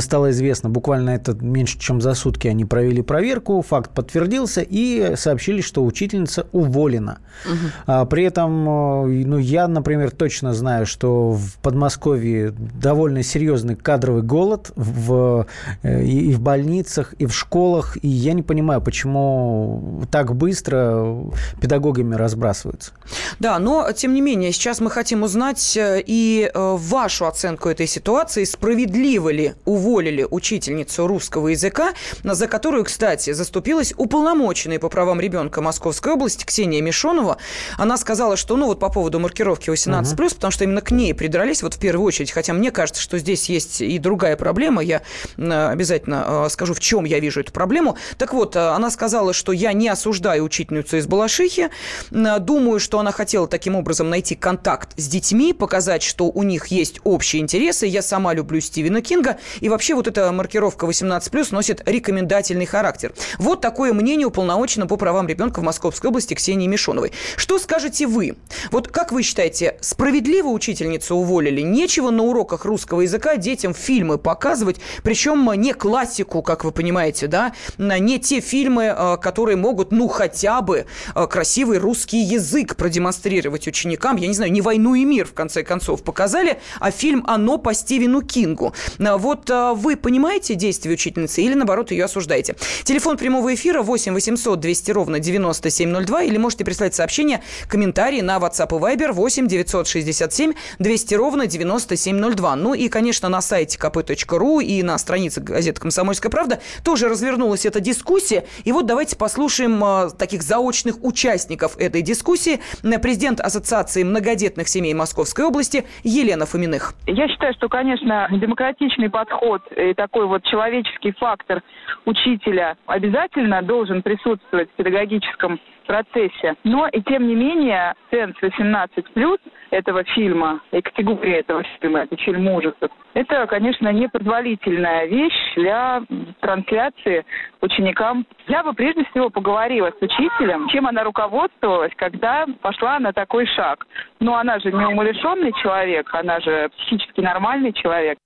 стало известно, буквально это меньше, чем за сутки они провели проверку, факт подтвердился и сообщили, что учительница уволена. Угу. При этом, э, ну, я, например, точно знаю, что в Подмосковье довольно серьезный кадровый голод в, э, и в больницах, и в школах, и я не понимаю, почему так быстро педагогами разбрасываются.
Да, но, тем не менее, сейчас мы хотим узнать и вашу оценку этой ситуации, справедливо ли уволили учительницу русского языка, за которую, кстати, заступилась уполномоченная по правам ребенка Московской области Ксения Мишонова. Она сказала, что, ну вот по поводу маркировки 18+, угу. потому что именно к ней придрались вот в первую очередь, хотя мне кажется, что здесь есть и другая проблема, я обязательно э, скажу, в чем я вижу эту проблему. Так вот, э, она сказала, что я не осуждаю учительницу из Балашихи, думаю, что она хотела таким образом найти контакт с детьми, показать, что у них есть общие интересы. Я сама люблю Стивена Кинга, и вообще вот эта маркировка 18+, носит рекомендательный характер. Вот такое мнение уполномочено по правам ребенка в Московской области Ксении Мишоновой. Что скажете вы? Вот как вы считаете, справедливо учительницу уволили? Нечего на уроках русского языка детям фильмы показывать, причем не классику, как вы понимаете, да, не те фильмы, э, которые могут, ну, хотя бы э, красивый русский язык продемонстрировать ученикам. Я не знаю, не «Войну и мир», в конце концов, показали, а фильм «Оно» по Стивену Кингу. Вот вот а, вы понимаете действия учительницы или, наоборот, ее осуждаете? Телефон прямого эфира 8 800 200 ровно 9702 или можете прислать сообщение, комментарии на WhatsApp и Viber 8 967 200 ровно 9702. Ну и, конечно, на сайте kp.ru и на странице газеты «Комсомольская правда» тоже развернулась эта дискуссия. И вот давайте послушаем а, таких заочных участников этой дискуссии. Президент Ассоциации многодетных семей Московской области Елена Фоминых.
Я считаю, что, конечно, демократичный подход подход и такой вот человеческий фактор учителя обязательно должен присутствовать в педагогическом процессе. Но и тем не менее ценз 18+, этого фильма и категория этого фильма, это фильм ужасов, это, конечно, непозволительная вещь для трансляции ученикам. Я бы прежде всего поговорила с учителем, чем она руководствовалась, когда пошла на такой шаг. Но она же не умалишенный человек, она же психически нормальный человек.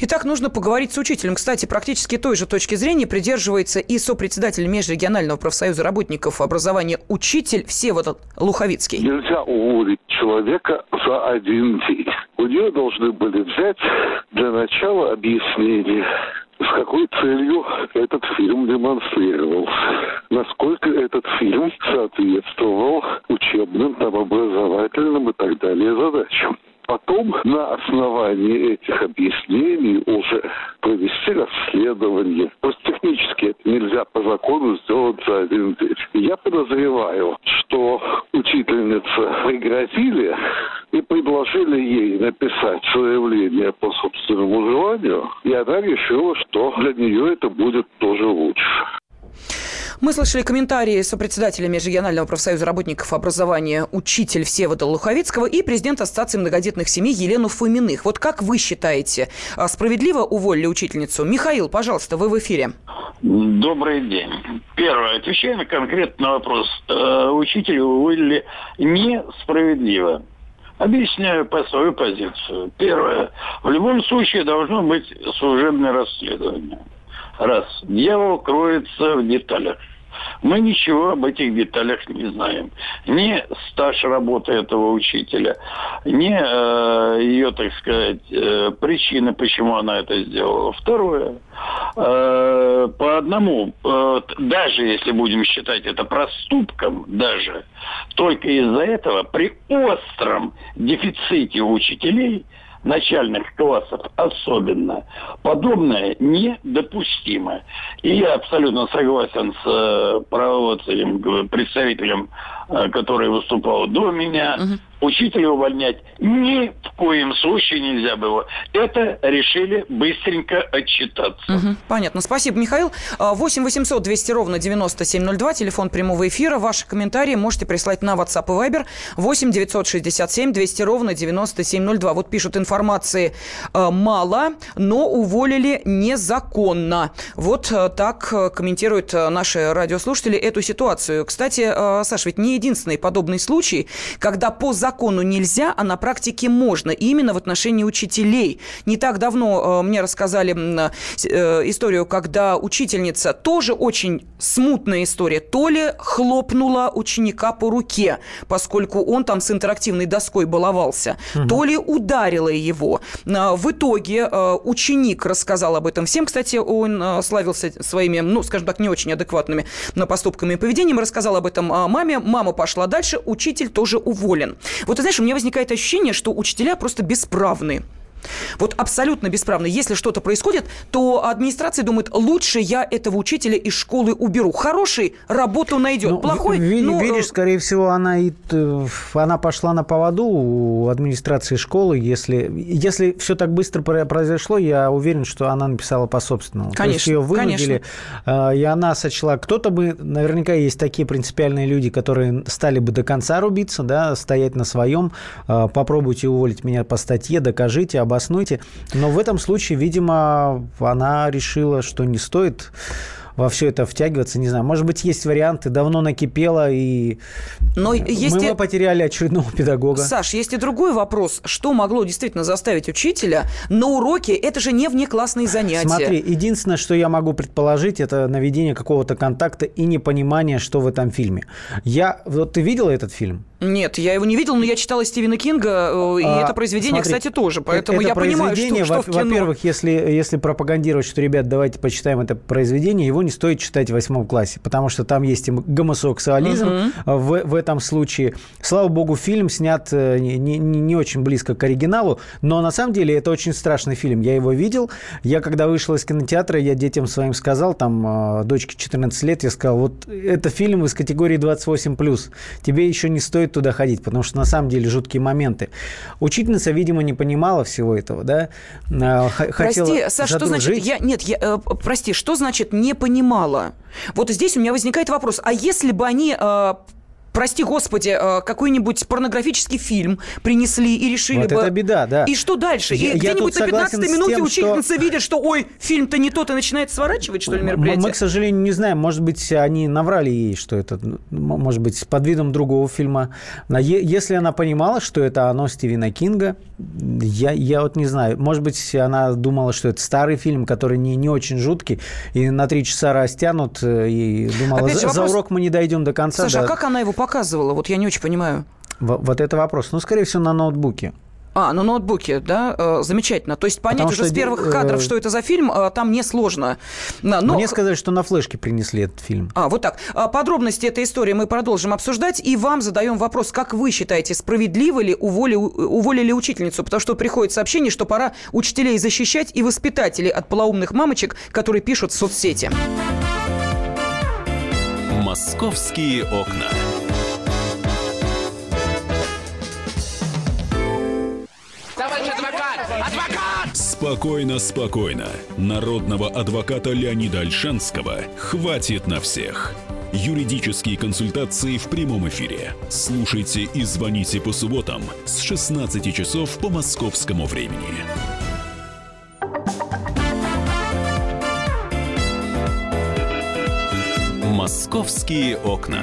Итак, нужно поговорить с учителем. Кстати, практически той же точки зрения придерживается и сопредседатель Межрегионального профсоюза работников образования учитель Всеволод Луховицкий.
Нельзя уволить человека за один день. У нее должны были взять для начала объяснение с какой целью этот фильм демонстрировался, насколько этот фильм соответствовал учебным, там, образовательным и так далее задачам. Потом на основании этих объяснений уже провести расследование. Просто технически это нельзя по закону сделать за один день. Я подозреваю, что учительница пригрозили и предложили ей написать заявление по собственному желанию, и она решила, что для нее это будет тоже лучше.
Мы слышали комментарии сопредседателя Межрегионального профсоюза работников образования учитель Всевода Луховицкого и президент Ассоциации многодетных семей Елену Фоминых. Вот как вы считаете, а справедливо уволили учительницу? Михаил, пожалуйста, вы в эфире.
Добрый день. Первое. Отвечая на конкретный вопрос. Э, учителя уволили несправедливо. Объясняю по свою позицию. Первое. В любом случае должно быть служебное расследование. Раз. Дьявол кроется в деталях. Мы ничего об этих деталях не знаем. Ни стаж работы этого учителя, ни э, ее, так сказать, э, причины, почему она это сделала. Второе. Э, по одному, э, даже если будем считать это проступком, даже, только из-за этого при остром дефиците учителей начальных классов особенно, подобное недопустимо. И я абсолютно согласен с э, правоводцем, представителем, э, который выступал до меня. Угу. Учителя увольнять ни в коем случае нельзя было. Это решили быстренько отчитаться.
Угу. Понятно. Спасибо, Михаил. 8 800 200 ровно 9702, телефон прямого эфира. Ваши комментарии можете прислать на WhatsApp и Viber 8 967 200 ровно 9702. Вот пишут информации э, мало, но уволили незаконно. Вот э, так э, комментируют наши радиослушатели эту ситуацию. Кстати, Саш, ведь не единственный подобный случай, когда по закону нельзя, а на практике можно. И именно в отношении учителей. Не так давно мне рассказали историю, когда учительница, тоже очень смутная история, то ли хлопнула ученика по руке, поскольку он там с интерактивной доской баловался, угу. то ли ударила его. А, в итоге ученик рассказал об этом всем. Кстати, он славился своими, ну, скажем так, не очень адекватными поступками и поведением. Рассказал об этом маме. Мама пошла дальше. Учитель тоже уволен. Вот, ты знаешь, у меня возникает ощущение, что учителя просто бесправны. Вот абсолютно бесправно. Если что-то происходит, то администрация думает, лучше я этого учителя из школы уберу. Хороший работу найдет. Ну, Плохой,
ви-
ну...
Видишь, э, скорее всего, она, и, она пошла на поводу у администрации школы. Если, если все так быстро произошло, я уверен, что она написала по собственному.
Конечно, То есть
ее вынудили, конечно. и она сочла. Кто-то бы, наверняка есть такие принципиальные люди, которые стали бы до конца рубиться, да, стоять на своем. А, попробуйте уволить меня по статье, докажите, обоснуйте. Но в этом случае, видимо, она решила, что не стоит во все это втягиваться, не знаю. Может быть, есть варианты, давно накипело, и Но есть мы, и... потеряли очередного педагога.
Саш, есть и другой вопрос. Что могло действительно заставить учителя на уроке? Это же не внеклассные занятия.
Смотри, единственное, что я могу предположить, это наведение какого-то контакта и непонимание, что в этом фильме. Я... Вот ты видела этот фильм?
Нет, я его не видел, но я читала Стивена Кинга, э, и а, это произведение, смотри, кстати, тоже. Поэтому это я понимаю, что, что в кино.
Во-первых, если, если пропагандировать, что, ребят, давайте почитаем это произведение, его не стоит читать в восьмом классе, потому что там есть и гомосексуализм угу. в, в этом случае. Слава богу, фильм снят э, не, не, не очень близко к оригиналу, но на самом деле это очень страшный фильм. Я его видел. Я, когда вышел из кинотеатра, я детям своим сказал, там, дочке 14 лет, я сказал, вот это фильм из категории 28+. Тебе еще не стоит стоит туда ходить, потому что на самом деле жуткие моменты. Учительница, видимо, не понимала всего этого, да?
А, хотела прости, Саш, что значит... Я, нет, я, э, прости, что значит не понимала? Вот здесь у меня возникает вопрос. А если бы они э, прости господи, э, какой-нибудь порнографический фильм принесли и решили
вот
бы...
это беда, да.
И что дальше? Я, и где-нибудь на 15 минуте тем, учительница что... видит, что ой, фильм-то не тот, и начинает сворачивать, что ли, мероприятие?
Мы, к сожалению, не знаем. Может быть, они наврали ей, что это, может быть, под видом другого фильма. Если она понимала, что это оно Стивена Кинга, я, я вот не знаю. Может быть, она думала, что это старый фильм, который не, не очень жуткий, и на три часа растянут, э, и думала, за, вопрос... за урок мы не дойдем до конца.
Саша, да. а как она его показывала? Вот я не очень понимаю.
Вот это вопрос. Ну, скорее всего, на ноутбуке.
А, на ноутбуке, да, э, замечательно. То есть понять Потому уже что, с первых кадров, э, что это за фильм, э, там несложно.
Но... Мне сказали, что на флешке принесли этот фильм.
А, вот так. А, подробности этой истории мы продолжим обсуждать. И вам задаем вопрос, как вы считаете, справедливо ли уволи, уволили учительницу? Потому что приходит сообщение, что пора учителей защищать и воспитателей от полоумных мамочек, которые пишут в соцсети.
«Московские окна».
Спокойно, спокойно. Народного адвоката Леонида Альшанского хватит на всех. Юридические консультации в прямом эфире. Слушайте и звоните по субботам с 16 часов по московскому времени.
Московские окна.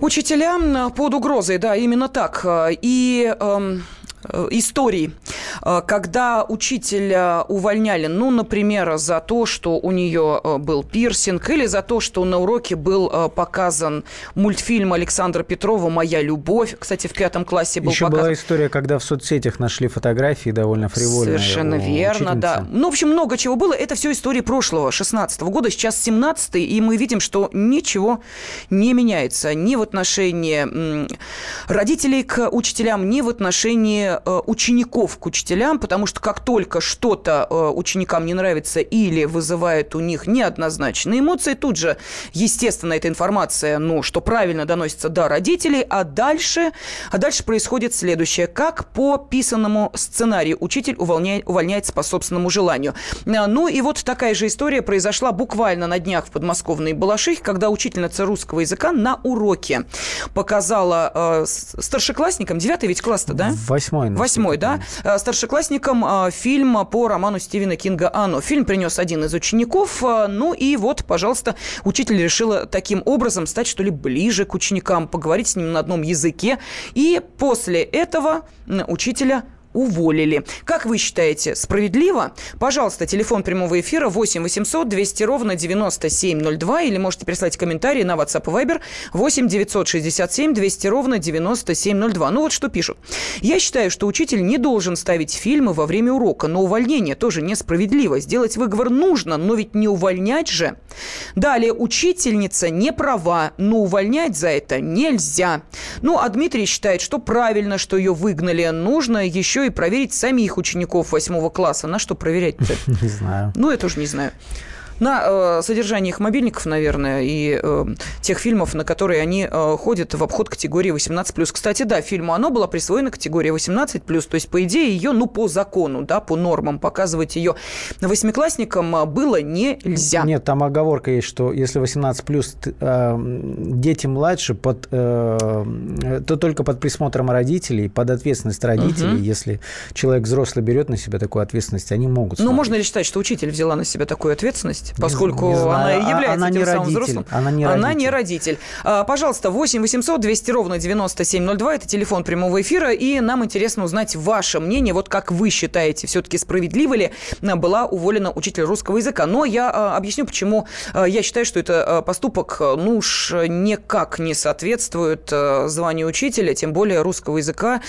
Учителя под угрозой, да, именно так. И... Эм Э, историй. Э, когда учителя увольняли, ну, например, за то, что у нее э, был пирсинг, или за то, что на уроке был э, показан мультфильм Александра Петрова «Моя любовь». Кстати, в пятом классе был
Еще
показан.
была история, когда в соцсетях нашли фотографии довольно фривольные.
Совершенно верно, да. Ну, в общем, много чего было. Это все истории прошлого, 16 года. Сейчас 17 и мы видим, что ничего не меняется ни в отношении родителей к учителям, ни в отношении э, учеников к учителям, потому что как только что-то э, ученикам не нравится или вызывает у них неоднозначные эмоции, тут же, естественно, эта информация, ну, что правильно доносится до родителей, а дальше, а дальше происходит следующее. Как по писанному сценарию учитель увольняет, увольняется по собственному желанию. А, ну и вот такая же история произошла буквально на днях в подмосковной Балашихе, когда учительница русского языка на уроке показала э, старшеклассникам, девятый ведь класс-то, да?
Восьмой.
Восьмой, да? Э, старшеклассникам э, фильм по роману Стивена Кинга «Оно». Фильм принес один из учеников, э, ну и вот, пожалуйста, учитель решила таким образом стать, что ли, ближе к ученикам, поговорить с ним на одном языке. И после этого учителя уволили. Как вы считаете, справедливо? Пожалуйста, телефон прямого эфира 8 800 200 ровно 9702 или можете прислать комментарии на WhatsApp и Viber 8 967 200 ровно 9702. Ну вот что пишут. Я считаю, что учитель не должен ставить фильмы во время урока, но увольнение тоже несправедливо. Сделать выговор нужно, но ведь не увольнять же. Далее, учительница не права, но увольнять за это нельзя. Ну, а Дмитрий считает, что правильно, что ее выгнали. Нужно еще и проверить самих учеников восьмого класса. На что проверять-то?
Не знаю.
Ну, я тоже не знаю на э, содержание их мобильников, наверное, и э, тех фильмов, на которые они э, ходят в обход категории 18+. Кстати, да, фильму оно была присвоена категория 18+, то есть, по идее, ее, ну, по закону, да, по нормам показывать ее восьмиклассникам э, было нельзя.
Нет, там оговорка есть, что если 18+, э, дети младше, под, э, то только под присмотром родителей, под ответственность родителей, угу. если человек взрослый берет на себя такую ответственность, они могут
Ну, можно ли считать, что учитель взяла на себя такую ответственность? Есть, поскольку не, не она и а, является она тем не самым родитель. взрослым.
Она не
родитель.
Она
не родитель. А, пожалуйста, 8 800 200 ровно 9702. Это телефон прямого эфира. И нам интересно узнать ваше мнение. Вот как вы считаете, все-таки справедливо ли была уволена учитель русского языка? Но я а, объясню, почему я считаю, что это поступок, ну уж никак не соответствует званию учителя, тем более русского языка.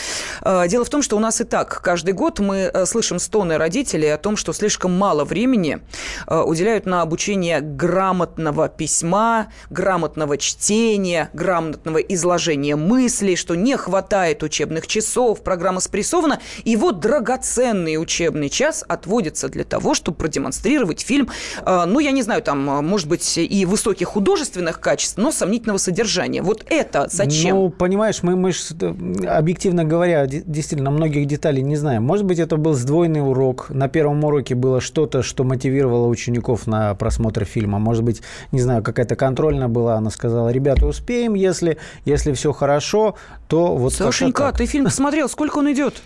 Дело в том, что у нас и так каждый год мы слышим стоны родителей о том, что слишком мало времени уделяют на обучение грамотного письма, грамотного чтения, грамотного изложения мыслей, что не хватает учебных часов, программа спрессована. И вот драгоценный учебный час отводится для того, чтобы продемонстрировать фильм, э, ну, я не знаю, там, может быть, и высоких художественных качеств, но сомнительного содержания. Вот это зачем?
Ну, понимаешь, мы, мы э, объективно говоря, действительно, многих деталей не знаем. Может быть, это был сдвоенный урок. На первом уроке было что-то, что мотивировало учеников на на просмотр фильма. Может быть, не знаю, какая-то контрольная была, она сказала, ребята, успеем, если, если все хорошо, то вот
Сашенька, ты фильм посмотрел, сколько он идет?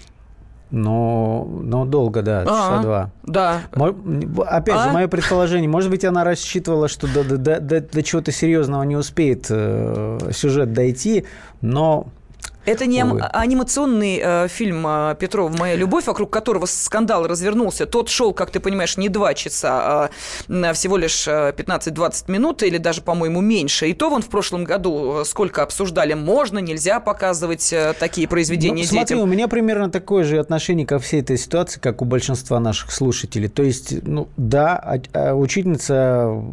Но, но долго, да, часа А-а, два.
Да.
Опять а? же, мое предположение, может быть, она рассчитывала, что до, до, до, до чего-то серьезного не успеет э, сюжет дойти, но
это не Увы. анимационный э, фильм э, Петрова «Моя любовь», вокруг которого скандал развернулся. Тот шел, как ты понимаешь, не два часа, а всего лишь 15-20 э, минут, или даже, по-моему, меньше. И то вон в прошлом году э, сколько обсуждали, можно, нельзя показывать э, такие произведения
ну, смотри,
детям.
у меня примерно такое же отношение ко всей этой ситуации, как у большинства наших слушателей. То есть, ну да, а, а, учительница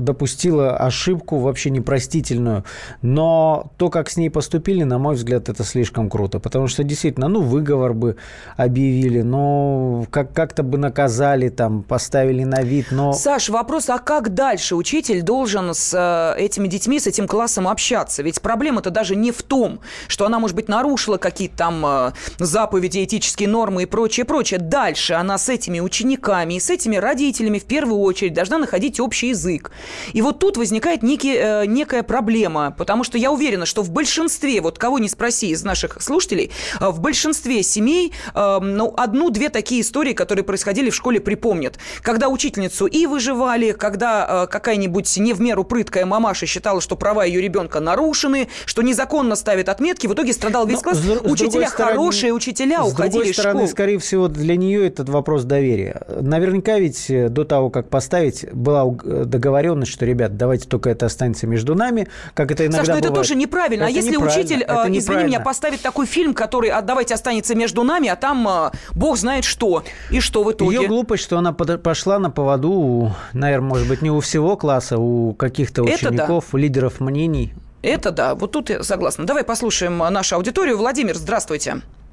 допустила ошибку вообще непростительную, но то, как с ней поступили, на мой взгляд, это слишком круто, потому что действительно, ну, выговор бы объявили, ну, как- как-то бы наказали, там, поставили на вид, но...
Саш, вопрос, а как дальше учитель должен с э, этими детьми, с этим классом общаться? Ведь проблема-то даже не в том, что она, может быть, нарушила какие-то там э, заповеди, этические нормы и прочее, прочее. Дальше она с этими учениками и с этими родителями в первую очередь должна находить общий язык. И вот тут возникает некий, э, некая проблема, потому что я уверена, что в большинстве, вот кого не спроси, спроси из наших слушателей, э, в большинстве семей э, ну, одну-две такие истории, которые происходили в школе, припомнят. Когда учительницу и выживали, когда какая-нибудь не в меру прыткая мамаша считала, что права ее ребенка нарушены, что незаконно ставит отметки, в итоге страдал весь Но, класс. С, учителя с хорошие, стороны, учителя уходили
с другой
из
стороны,
школ.
скорее всего, для нее этот вопрос доверия. Наверняка ведь до того, как поставить, была договоренность, что, ребят, давайте только это останется между нами, как это иногда
Саш, но ну это
бывает.
тоже неправильно. А
Это
а если
неправильно,
учитель,
это
извини
неправильно.
Меня, поставит такой фильм, который, а, давайте останется между нами, а там а, бог знает что. И что в итоге?
Ее глупость, что она пошла на поводу, у, наверное, может быть, не у всего класса, у каких-то
Это да.
учеников, лидеров мнений.
Это да, вот тут я согласна. Давай послушаем нашу аудиторию. Владимир, здравствуйте.
Здравствуйте.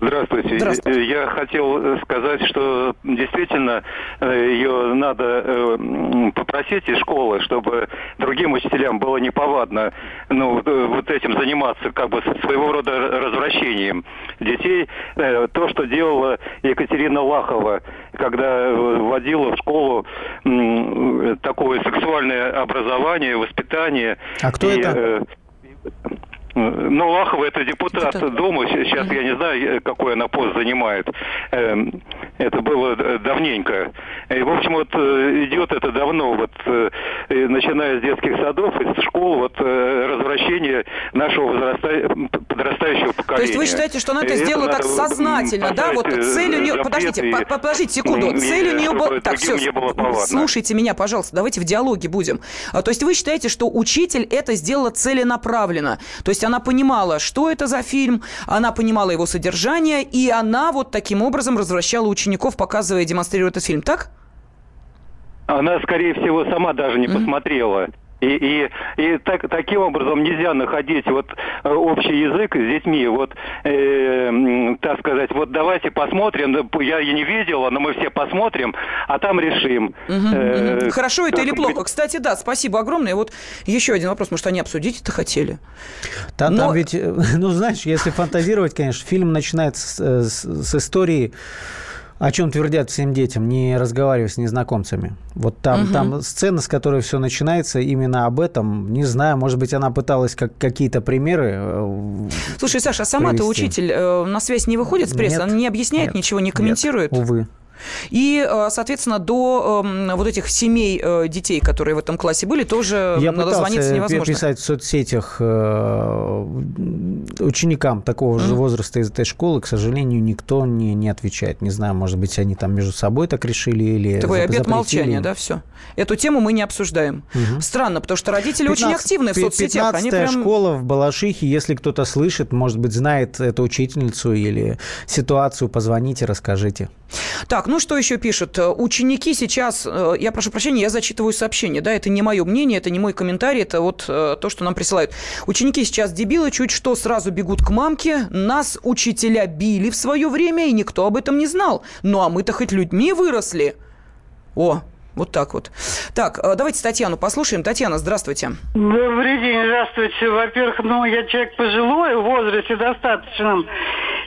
Здравствуйте.
Я хотел сказать, что действительно э, ее надо э, попросить из школы, чтобы другим учителям было неповадно ну, э, вот этим заниматься, как бы своего рода развращением детей. Э, То, что делала Екатерина Лахова, когда э, вводила в школу такое сексуальное образование, воспитание.
А кто
И,
это?
Ну, Лахова это депутат, Дома. Сейчас я не знаю, э, какой она пост занимает. Эм, Это было э, давненько. И, в общем, вот э, идет это давно, вот начиная с детских садов, из школ, вот развращение нашего возраста- подрастающего поколения.
То есть вы считаете, что она это сделала так
надо
сознательно, да? Вот цель у нее... Подождите,
и-
по- по- подождите секунду.
и-
Цель у нее была... Так, все,
не было повадно.
слушайте меня, пожалуйста, давайте в диалоге будем. А, То есть вы считаете, что учитель это сделала целенаправленно? То есть она понимала, что это за фильм, она понимала его содержание, и она вот таким образом развращала учеников, показывая и демонстрируя этот фильм, так?
Она, скорее всего, сама даже не посмотрела. И, и, и так, таким образом нельзя находить вот э, общий язык с детьми. Вот, э, так сказать, вот давайте посмотрим. Да, Я и не видела, но мы все посмотрим, а там решим. Э,
мгм. Хорошо это или плохо? Кстати, да, спасибо огромное. Вот еще один вопрос. Может, они обсудить это хотели?
Та-
Но-
Там ведь, э, ну, знаешь, если фантазировать, конечно, фильм начинается с, с- с истории, о чем твердят всем детям, не разговаривая с незнакомцами. Вот там,
Мгм.
там сцена, с которой все начинается, именно об этом. Не знаю, может быть, она пыталась как, какие-то примеры. э,
Слушай, Саша, а сама-то
привести.
учитель э, на связь не выходит с прессой?
Нет,
Она не объясняет,
нет,
ничего не
нет,
комментирует?
увы.
И, э, соответственно, до эм, вот этих семей э, детей, которые в этом классе были, тоже
Я
надо звониться невозможно.
писать в соцсетях э, ученикам такого же возраста из этой школы, к сожалению, никто не, не отвечает. Не знаю, может быть, они там между собой так решили или
Твой
зап-
обед молчания, да, все. Эту тему мы не обсуждаем.
Мгм.
Странно, потому что родители очень
15
активны в соцсетях. Они
15-я
прям...
школа в Балашихе. Если кто-то слышит, может быть, знает эту учительницу или ситуацию, позвоните, расскажите.
Так, ну что еще пишут? Э, Ученики сейчас, э, я прошу прощения, я зачитываю сообщение, да, это не мое мнение, это не мой комментарий, это вот э, то, что нам присылают. Ученики сейчас дебилы, чуть что сразу бегут к мамке, нас учителя били в свое время, и никто об этом не знал. Ну, а мы-то хоть людьми выросли. О, вот так вот. Так, давайте Татьяну послушаем. Татьяна, здравствуйте.
Добрый день, здравствуйте. Во-первых, ну, я человек пожилой, в возрасте достаточном.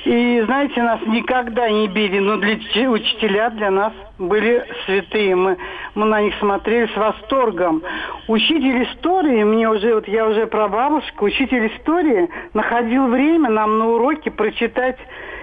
И, знаете, нас никогда не били, но для учителя для нас были святые. Мы, мы на них смотрели с восторгом. Учитель истории, мне уже, вот я уже прабабушка, учитель истории находил время нам на уроке прочитать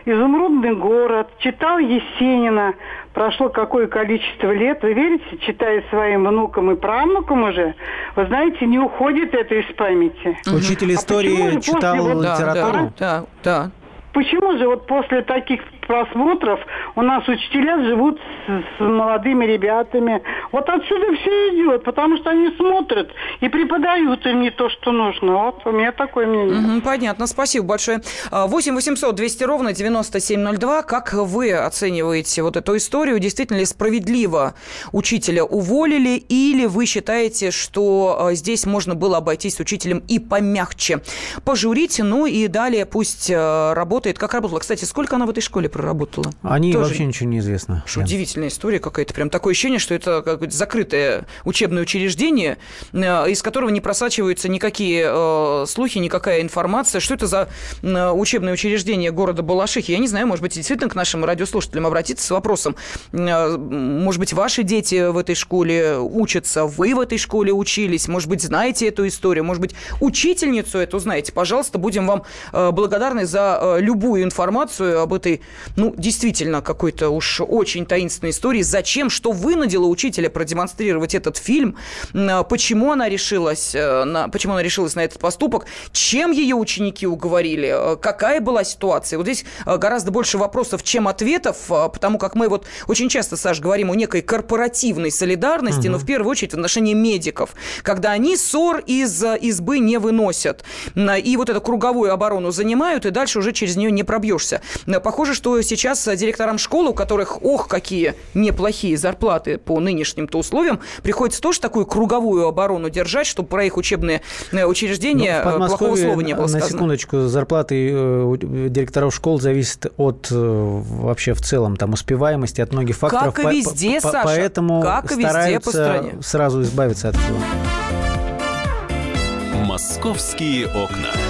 «Изумрудный город», читал Есенина. Прошло какое количество лет, вы верите, читая своим внукам и правнукам уже, вы знаете, не уходит это из памяти.
Учитель
А
истории
после
читал
вот-
литературу?
Да, да.
Почему же вот после таких просмотров у нас учителя живут с, с молодыми ребятами? Вот отсюда все идет, потому что они смотрят и преподают им не то, что нужно. Вот у меня такое мнение.
Мгм, понятно, спасибо большое. А, 8 800 200 ровно 9702. Как вы оцениваете вот эту историю? Действительно ли справедливо учителя уволили? Или вы считаете, что а, здесь можно было обойтись учителем и помягче? Пожурить, ну и далее пусть а, работает, как работала. Кстати, сколько она в этой школе проработала.
Они Тоже... вообще ничего не известно.
Что удивительная история какая-то. Прям такое ощущение, что это какое-то закрытое учебное учреждение, э, из которого не просачиваются никакие э, слухи, никакая информация. Что это за учебное учреждение города Балашихи? Я не знаю, может быть, действительно к нашим радиослушателям обратиться с вопросом. Э, может быть, ваши дети в этой школе учатся, вы в этой школе учились, может быть, знаете эту историю, может быть, учительницу эту знаете. Пожалуйста, будем вам благодарны за любую информацию об этой, ну, действительно, какой-то уж очень таинственной истории. Зачем, что вынудило учителя продемонстрировать этот фильм, э, почему она решилась, на, почему она решилась на этот поступок, чем ее ученики уговорили, какая была ситуация. Вот здесь гораздо больше вопросов, чем ответов, потому как мы вот очень часто, Саш, говорим о некой корпоративной солидарности, угу. но в первую очередь в отношении медиков, когда они ссор из избы не выносят. И вот эту круговую оборону занимают, и дальше уже через нее не пробьешься. Похоже, что сейчас директорам школ, у которых, ох, какие неплохие зарплаты по нынешним-то условиям, приходится тоже такую круговую оборону держать, чтобы про их учебные э, учреждения ну, плохого слова не было сказано.
На секундочку, зарплаты э, директоров школ зависят от э, вообще в целом там успеваемости, от многих факторов.
Как и везде, Саша.
Поэтому
как
и везде по стране. сразу избавиться от всего.
Московские окна.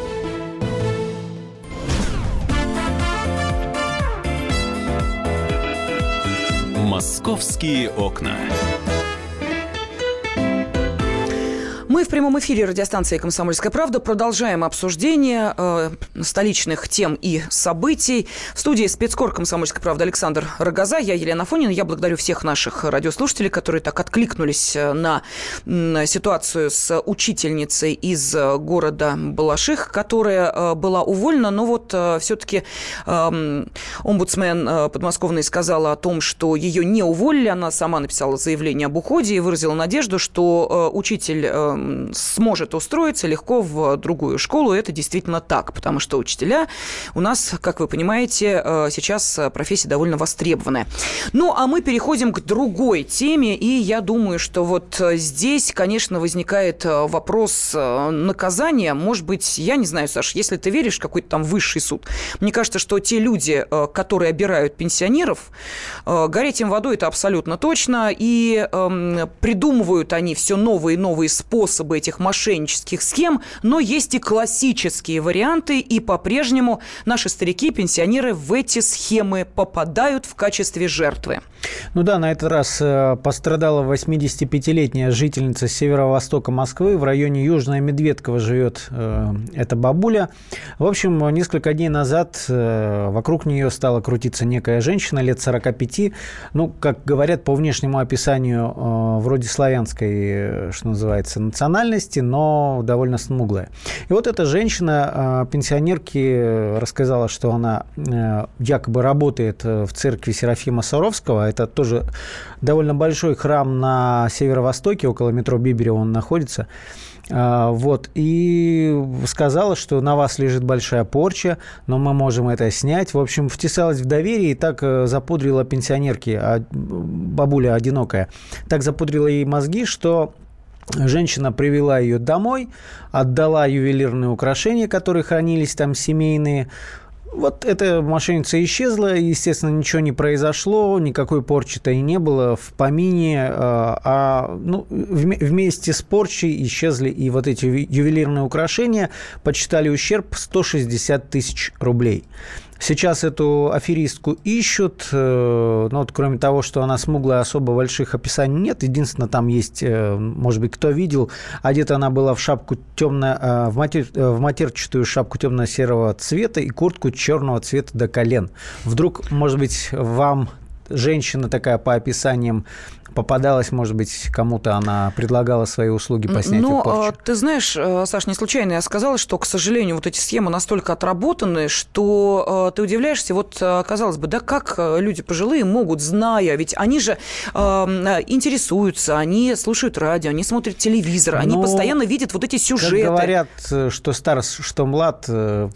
«Московские окна».
В прямом эфире радиостанции «Комсомольская правда» продолжаем обсуждение э, столичных тем и событий. В студии спецкор «Комсомольской правды» Александр Рогоза, я Елена Фонина. Я благодарю всех наших радиослушателей, которые так откликнулись э, на, на ситуацию с учительницей из э, города Балаших, которая э, была уволена. Но вот э, все-таки э, омбудсмен э, подмосковный сказала о том, что ее не уволили. Она сама написала заявление об уходе и выразила надежду, что э, учитель э, сможет устроиться легко в другую школу. Это действительно так, потому что учителя у нас, как вы понимаете, э, сейчас профессия довольно востребованная. Ну, а мы переходим к другой теме, и я думаю, что вот здесь, конечно, возникает э, вопрос э, наказания. Может быть, я не знаю, Саш, если ты веришь в какой-то там высший суд, мне кажется, что те люди, которые обирают пенсионеров, гореть им водой это абсолютно точно, и эм, придумывают они все новые и новые способы способы этих мошеннических схем, но есть и классические варианты, и по-прежнему наши старики, пенсионеры в эти схемы попадают в качестве жертвы.
Ну да, на этот раз э, пострадала 85-летняя жительница северо-востока Москвы. В районе Южная Медведково живет э, эта бабуля. В общем, несколько дней назад э, вокруг нее стала крутиться некая женщина лет 45. Ну, как говорят по внешнему описанию, э, вроде славянской, э, что называется, национальности, но довольно смуглая. И вот эта женщина, э, пенсионерке, рассказала, что она э, якобы работает в церкви Серафима Саровского. Это тоже довольно большой храм на северо-востоке, около метро Биберева он находится. Э, вот, и сказала, что на вас лежит большая порча, но мы можем это снять. В общем, втесалась в доверие и так запудрила пенсионерки, а бабуля одинокая, так запудрила ей мозги, что Женщина привела ее домой, отдала ювелирные украшения, которые хранились там семейные. Вот эта мошенница исчезла, естественно, ничего не произошло, никакой порчи-то и не было в помине, а, а ну, вместе с порчей исчезли и вот эти ювелирные украшения, почитали ущерб 160 тысяч рублей. Сейчас эту аферистку ищут, ну, вот, кроме того, что она смуглая, особо больших описаний нет. Единственное, там есть, э, может быть, кто видел, одета она была в шапку темно, э, в, матер, в матерчатую шапку темно-серого цвета и куртку черного цвета до колен. Вдруг, может быть, вам женщина такая по описаниям попадалась, может быть, кому-то она предлагала свои услуги по снятию
Но,
порчи.
э, ты знаешь, э, Саш, не случайно я сказала, что, к сожалению, вот эти схемы настолько отработаны, что э, ты удивляешься, вот, э, казалось бы, да как люди пожилые могут, зная, ведь они же э, э, интересуются, они слушают радио, они смотрят телевизор, они
Ну,
постоянно видят вот эти сюжеты.
Как говорят, что стар, что млад,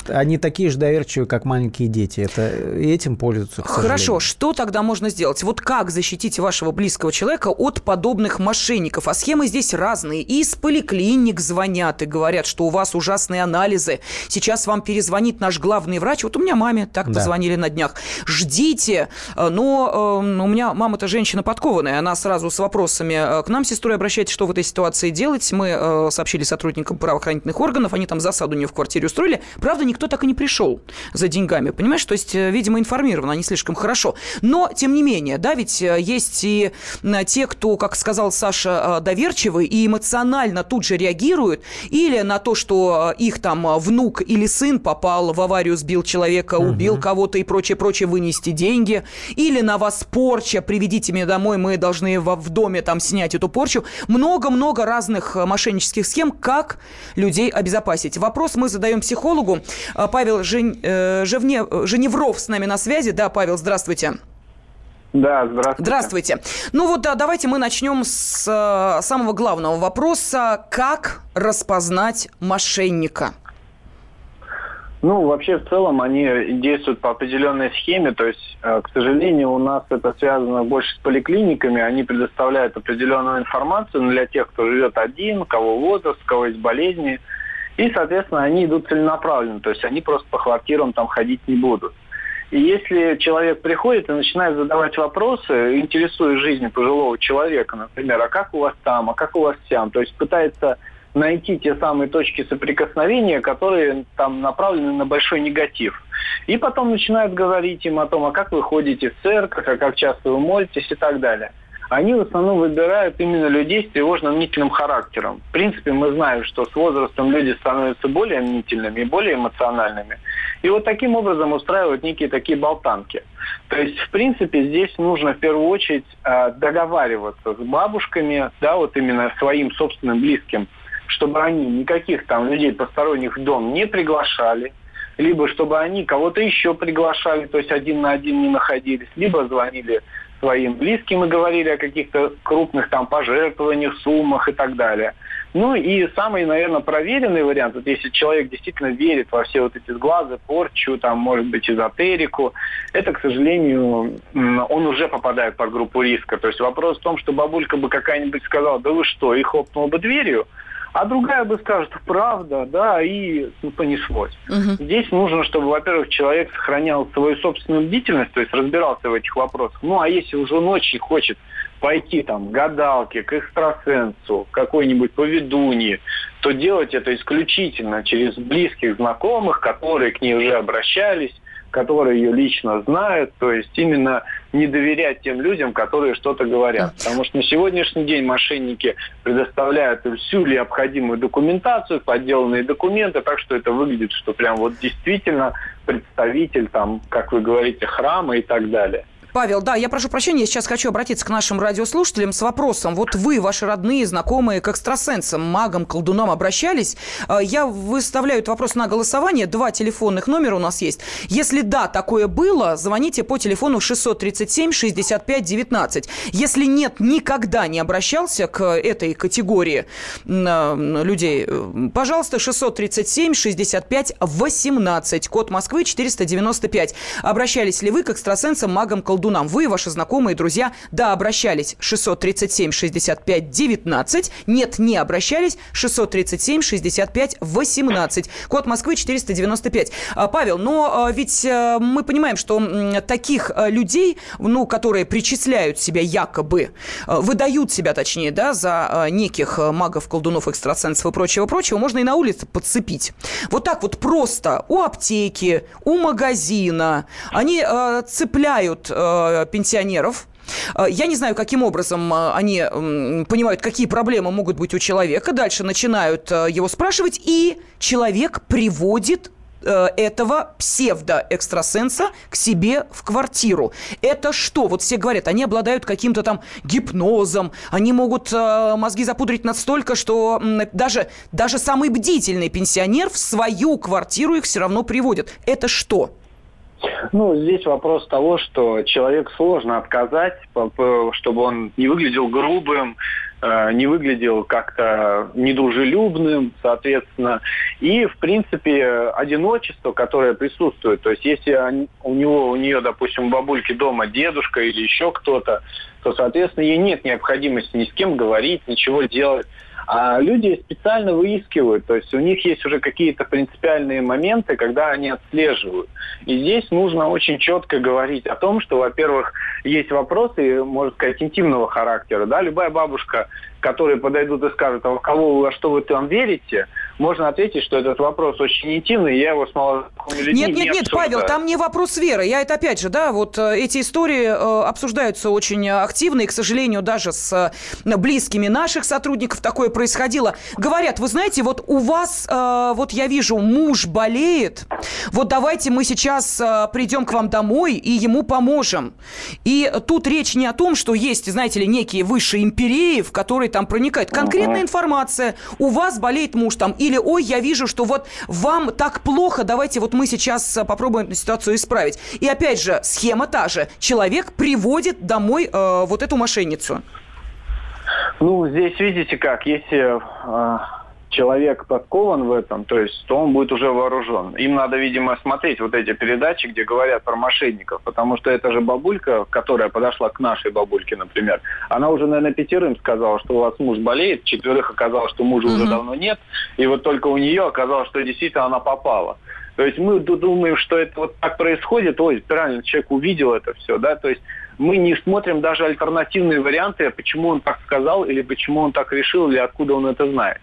они такие же доверчивые, как маленькие дети. Это этим пользуются.
Хорошо, что тогда можно сделать? Вот как защитить вашего близкого человека от подобных мошенников? А схемы здесь разные. И из поликлиник звонят и говорят, что у вас ужасные анализы. Сейчас вам перезвонит наш главный врач. Вот у меня маме так
Да.
позвонили на днях. Ждите. Э, Но э, у меня мама-то женщина подкованная. Она сразу с вопросами э, к нам, сестрой, обращается, что в этой ситуации делать. Мы э, сообщили сотрудникам правоохранительных органов. Они там засаду у нее в квартире устроили. Правда, никто так и не пришел за деньгами. Понимаешь? То есть, э, видимо, информированы они слишком хорошо. Но, тем не менее, да, ведь есть и э, те, кто, как сказал Саша, э, доверчивый и эмоционально тут же реагируют, или на то, что э, их там э, внук или сын попал в аварию, сбил человека, убил кого-то и прочее, прочее, вынести деньги, или на вас порча, приведите меня домой, мы должны во- в доме там снять эту порчу. Много-много разных мошеннических схем, как людей обезопасить. Вопрос мы задаем психологу. Павел Жен- Жевне- Женевров с нами на связи. Да, Павел, здравствуйте.
Да, здравствуйте.
Здравствуйте. Ну вот, да, давайте мы начнем с э, самого главного вопроса. Как распознать мошенника?
Ну, вообще, в целом, они действуют по определенной схеме. То есть, э, к сожалению, у нас это связано больше с поликлиниками. Они предоставляют определенную информацию для тех, кто живет один, кого возраст, кого есть болезни. И, соответственно, они идут целенаправленно. То есть, они просто по квартирам там ходить не будут. И если человек приходит и начинает задавать вопросы, интересуя жизнью пожилого человека, например, а как у вас там, а как у вас сям, то есть пытается найти те самые точки соприкосновения, которые там направлены на большой негатив. И потом начинают говорить им о том, а как вы ходите в церковь, а как часто вы молитесь и так далее. Они в основном выбирают именно людей с тревожно-мнительным характером. В принципе, мы знаем, что с возрастом люди становятся более мнительными и более эмоциональными. И вот таким образом устраивают некие такие болтанки. То есть, в принципе, здесь нужно в первую очередь э, договариваться с бабушками, да, вот именно своим собственным близким, чтобы они никаких там людей посторонних в дом не приглашали, либо чтобы они кого-то еще приглашали, то есть один на один не находились, либо звонили своим близким и говорили о каких-то крупных там пожертвованиях, суммах и так далее. Ну и самый, наверное, проверенный вариант, вот если человек действительно верит во все вот эти сглазы, порчу, там, может быть, эзотерику, это, к сожалению, он уже попадает под группу риска. То есть вопрос в том, что бабулька бы какая-нибудь сказала, да вы что, и хлопнула бы дверью, а другая бы скажет, правда, да, и ну, понеслось. Здесь нужно, чтобы, во-первых, человек сохранял свою собственную бдительность, то есть разбирался в этих вопросах. Ну, а если уже очень хочет пойти там к гадалке, к экстрасенсу, к какой-нибудь поведунье, то делать это исключительно через близких знакомых, которые к ней уже обращались, которые ее лично знают, то есть именно не доверять тем людям, которые что-то говорят. Потому что на сегодняшний день мошенники предоставляют всю необходимую документацию, подделанные документы, так что это выглядит, что прям вот действительно представитель там, как вы говорите, храма и так далее.
Павел, да, я прошу прощения, я сейчас хочу обратиться к нашим радиослушателям с вопросом. Вот вы, ваши родные, знакомые к экстрасенсам, магам, колдунам обращались. Э, Я выставляю этот вопрос на голосование. Два телефонных номера у нас есть. Если да, такое было, звоните по телефону 637-65-19. Если нет, никогда не обращался к этой категории м, людей, э, пожалуйста, 637-65-18, код Москвы 495. Обращались ли вы к экстрасенсам, магам, колдунам? Вы, ваши знакомые, друзья, да, обращались 637-65-19. Нет, не обращались 637-65-18. Код Москвы 495. А, Павел, но а, ведь а, мы понимаем, что таких а, людей, ну, которые причисляют себя якобы, а, выдают себя, точнее, да, за неких магов, колдунов, экстрасенсов и прочего-прочего, можно и на улице подцепить. Вот так вот просто у аптеки, у магазина они цепляют пенсионеров, Э, я не знаю, каким образом э, они понимают, какие проблемы могут быть у человека. Дальше начинают э, его спрашивать, и человек приводит э, этого псевдоэкстрасенса к себе в квартиру. Это что? Вот все говорят, они обладают каким-то там гипнозом, они могут э, мозги запудрить настолько, что даже, даже самый бдительный пенсионер в свою квартиру их все равно приводит. Это что?
Ну, здесь вопрос того, что человек сложно отказать, чтобы он не выглядел грубым, э, не выглядел как-то недружелюбным, соответственно. И, в принципе, одиночество, которое присутствует, то есть если у него, у нее, допустим, у бабульки дома дедушка или еще кто-то, то, соответственно, ей нет необходимости ни с кем говорить, ничего делать. А люди специально выискивают, то есть у них есть уже какие-то принципиальные моменты, когда они отслеживают. И здесь нужно очень четко говорить о том, что, во-первых, есть вопросы, можно сказать, интимного характера. Да? Любая бабушка, которые подойдут и скажут, а во кого вы, во что вы там верите, можно ответить, что этот вопрос очень интимный, я его с малознакомыми людьми
Нет,
не
нет, нет,
обсуждаю.
Павел, там не вопрос веры. Я это опять же, да, вот э, эти истории э, обсуждаются очень активно, и, к сожалению, даже с э, близкими наших сотрудников такое происходило. Говорят, вы знаете, вот у вас, вот я вижу, муж болеет, вот давайте мы сейчас придем к вам домой и ему поможем. И тут речь не о том, что есть, знаете ли, некие высшие империи, в которые там проникает конкретная информация. У вас болеет муж там, или, ой, я вижу, что вот вам так плохо, давайте вот мы сейчас э, попробуем эту ситуацию исправить. И опять же, схема та же. Человек приводит домой э, вот эту мошенницу.
Ну, здесь видите как, если э, человек подкован в этом, то есть, то он будет уже вооружен. Им надо, видимо, смотреть вот эти передачи, где говорят про мошенников, потому что это же бабулька, которая подошла к нашей бабульке, например, она уже, наверное, пятерым сказала, что у вас муж болеет, четверых оказалось, что мужа уже давно нет, и вот только у нее оказалось, что действительно она попала. То есть мы ду- думаем, что это вот так происходит, ой, правильно, человек увидел это все, да, то есть мы не смотрим даже альтернативные варианты, почему он так сказал, или почему он так решил, или откуда он это знает.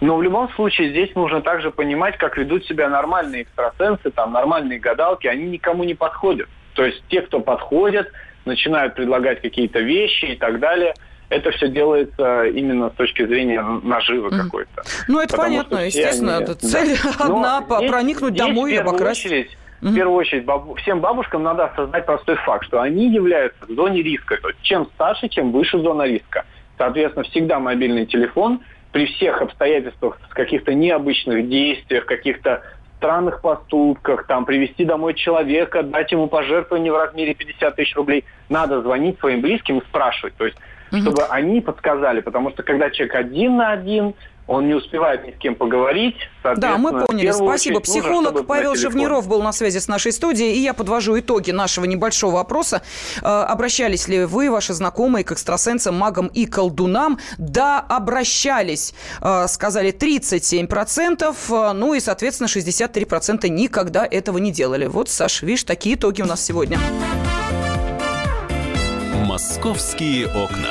Но в любом случае здесь нужно также понимать, как ведут себя нормальные экстрасенсы, там нормальные гадалки, они никому не подходят. То есть те, кто подходят, начинают предлагать какие-то вещи и так далее. Это все делается именно с точки зрения наживы какой-то.
Ну, это
Потому
понятно, естественно.
они-
это цель
Да.
Одна
здесь-
проникнуть
здесь
домой и обокрасть.
очередь, В первую очередь, бабу- всем бабушкам надо осознать простой факт, что они являются в зоне риска. То есть чем старше, тем выше зона риска. Соответственно, всегда мобильный телефон при всех обстоятельствах, с каких-то необычных действиях, каких-то странных поступках, там, привести домой человека, дать ему пожертвование в размере 50 тысяч рублей, надо звонить своим близким и спрашивать. То есть, чтобы они подсказали, потому что когда человек один на один, он не успевает ни с кем поговорить.
Да, мы поняли. Спасибо.
нужно,
Психолог Павел. Живниров был на связи с нашей студией, и я подвожу итоги нашего небольшого опроса. Э, Обращались ли вы, ваши знакомые, к экстрасенсам, магам и колдунам? Да, обращались, э, сказали 37%, э, ну и, соответственно, 63% никогда этого не делали. Вот, Саш, видишь, такие итоги у нас сегодня.
«Московские окна».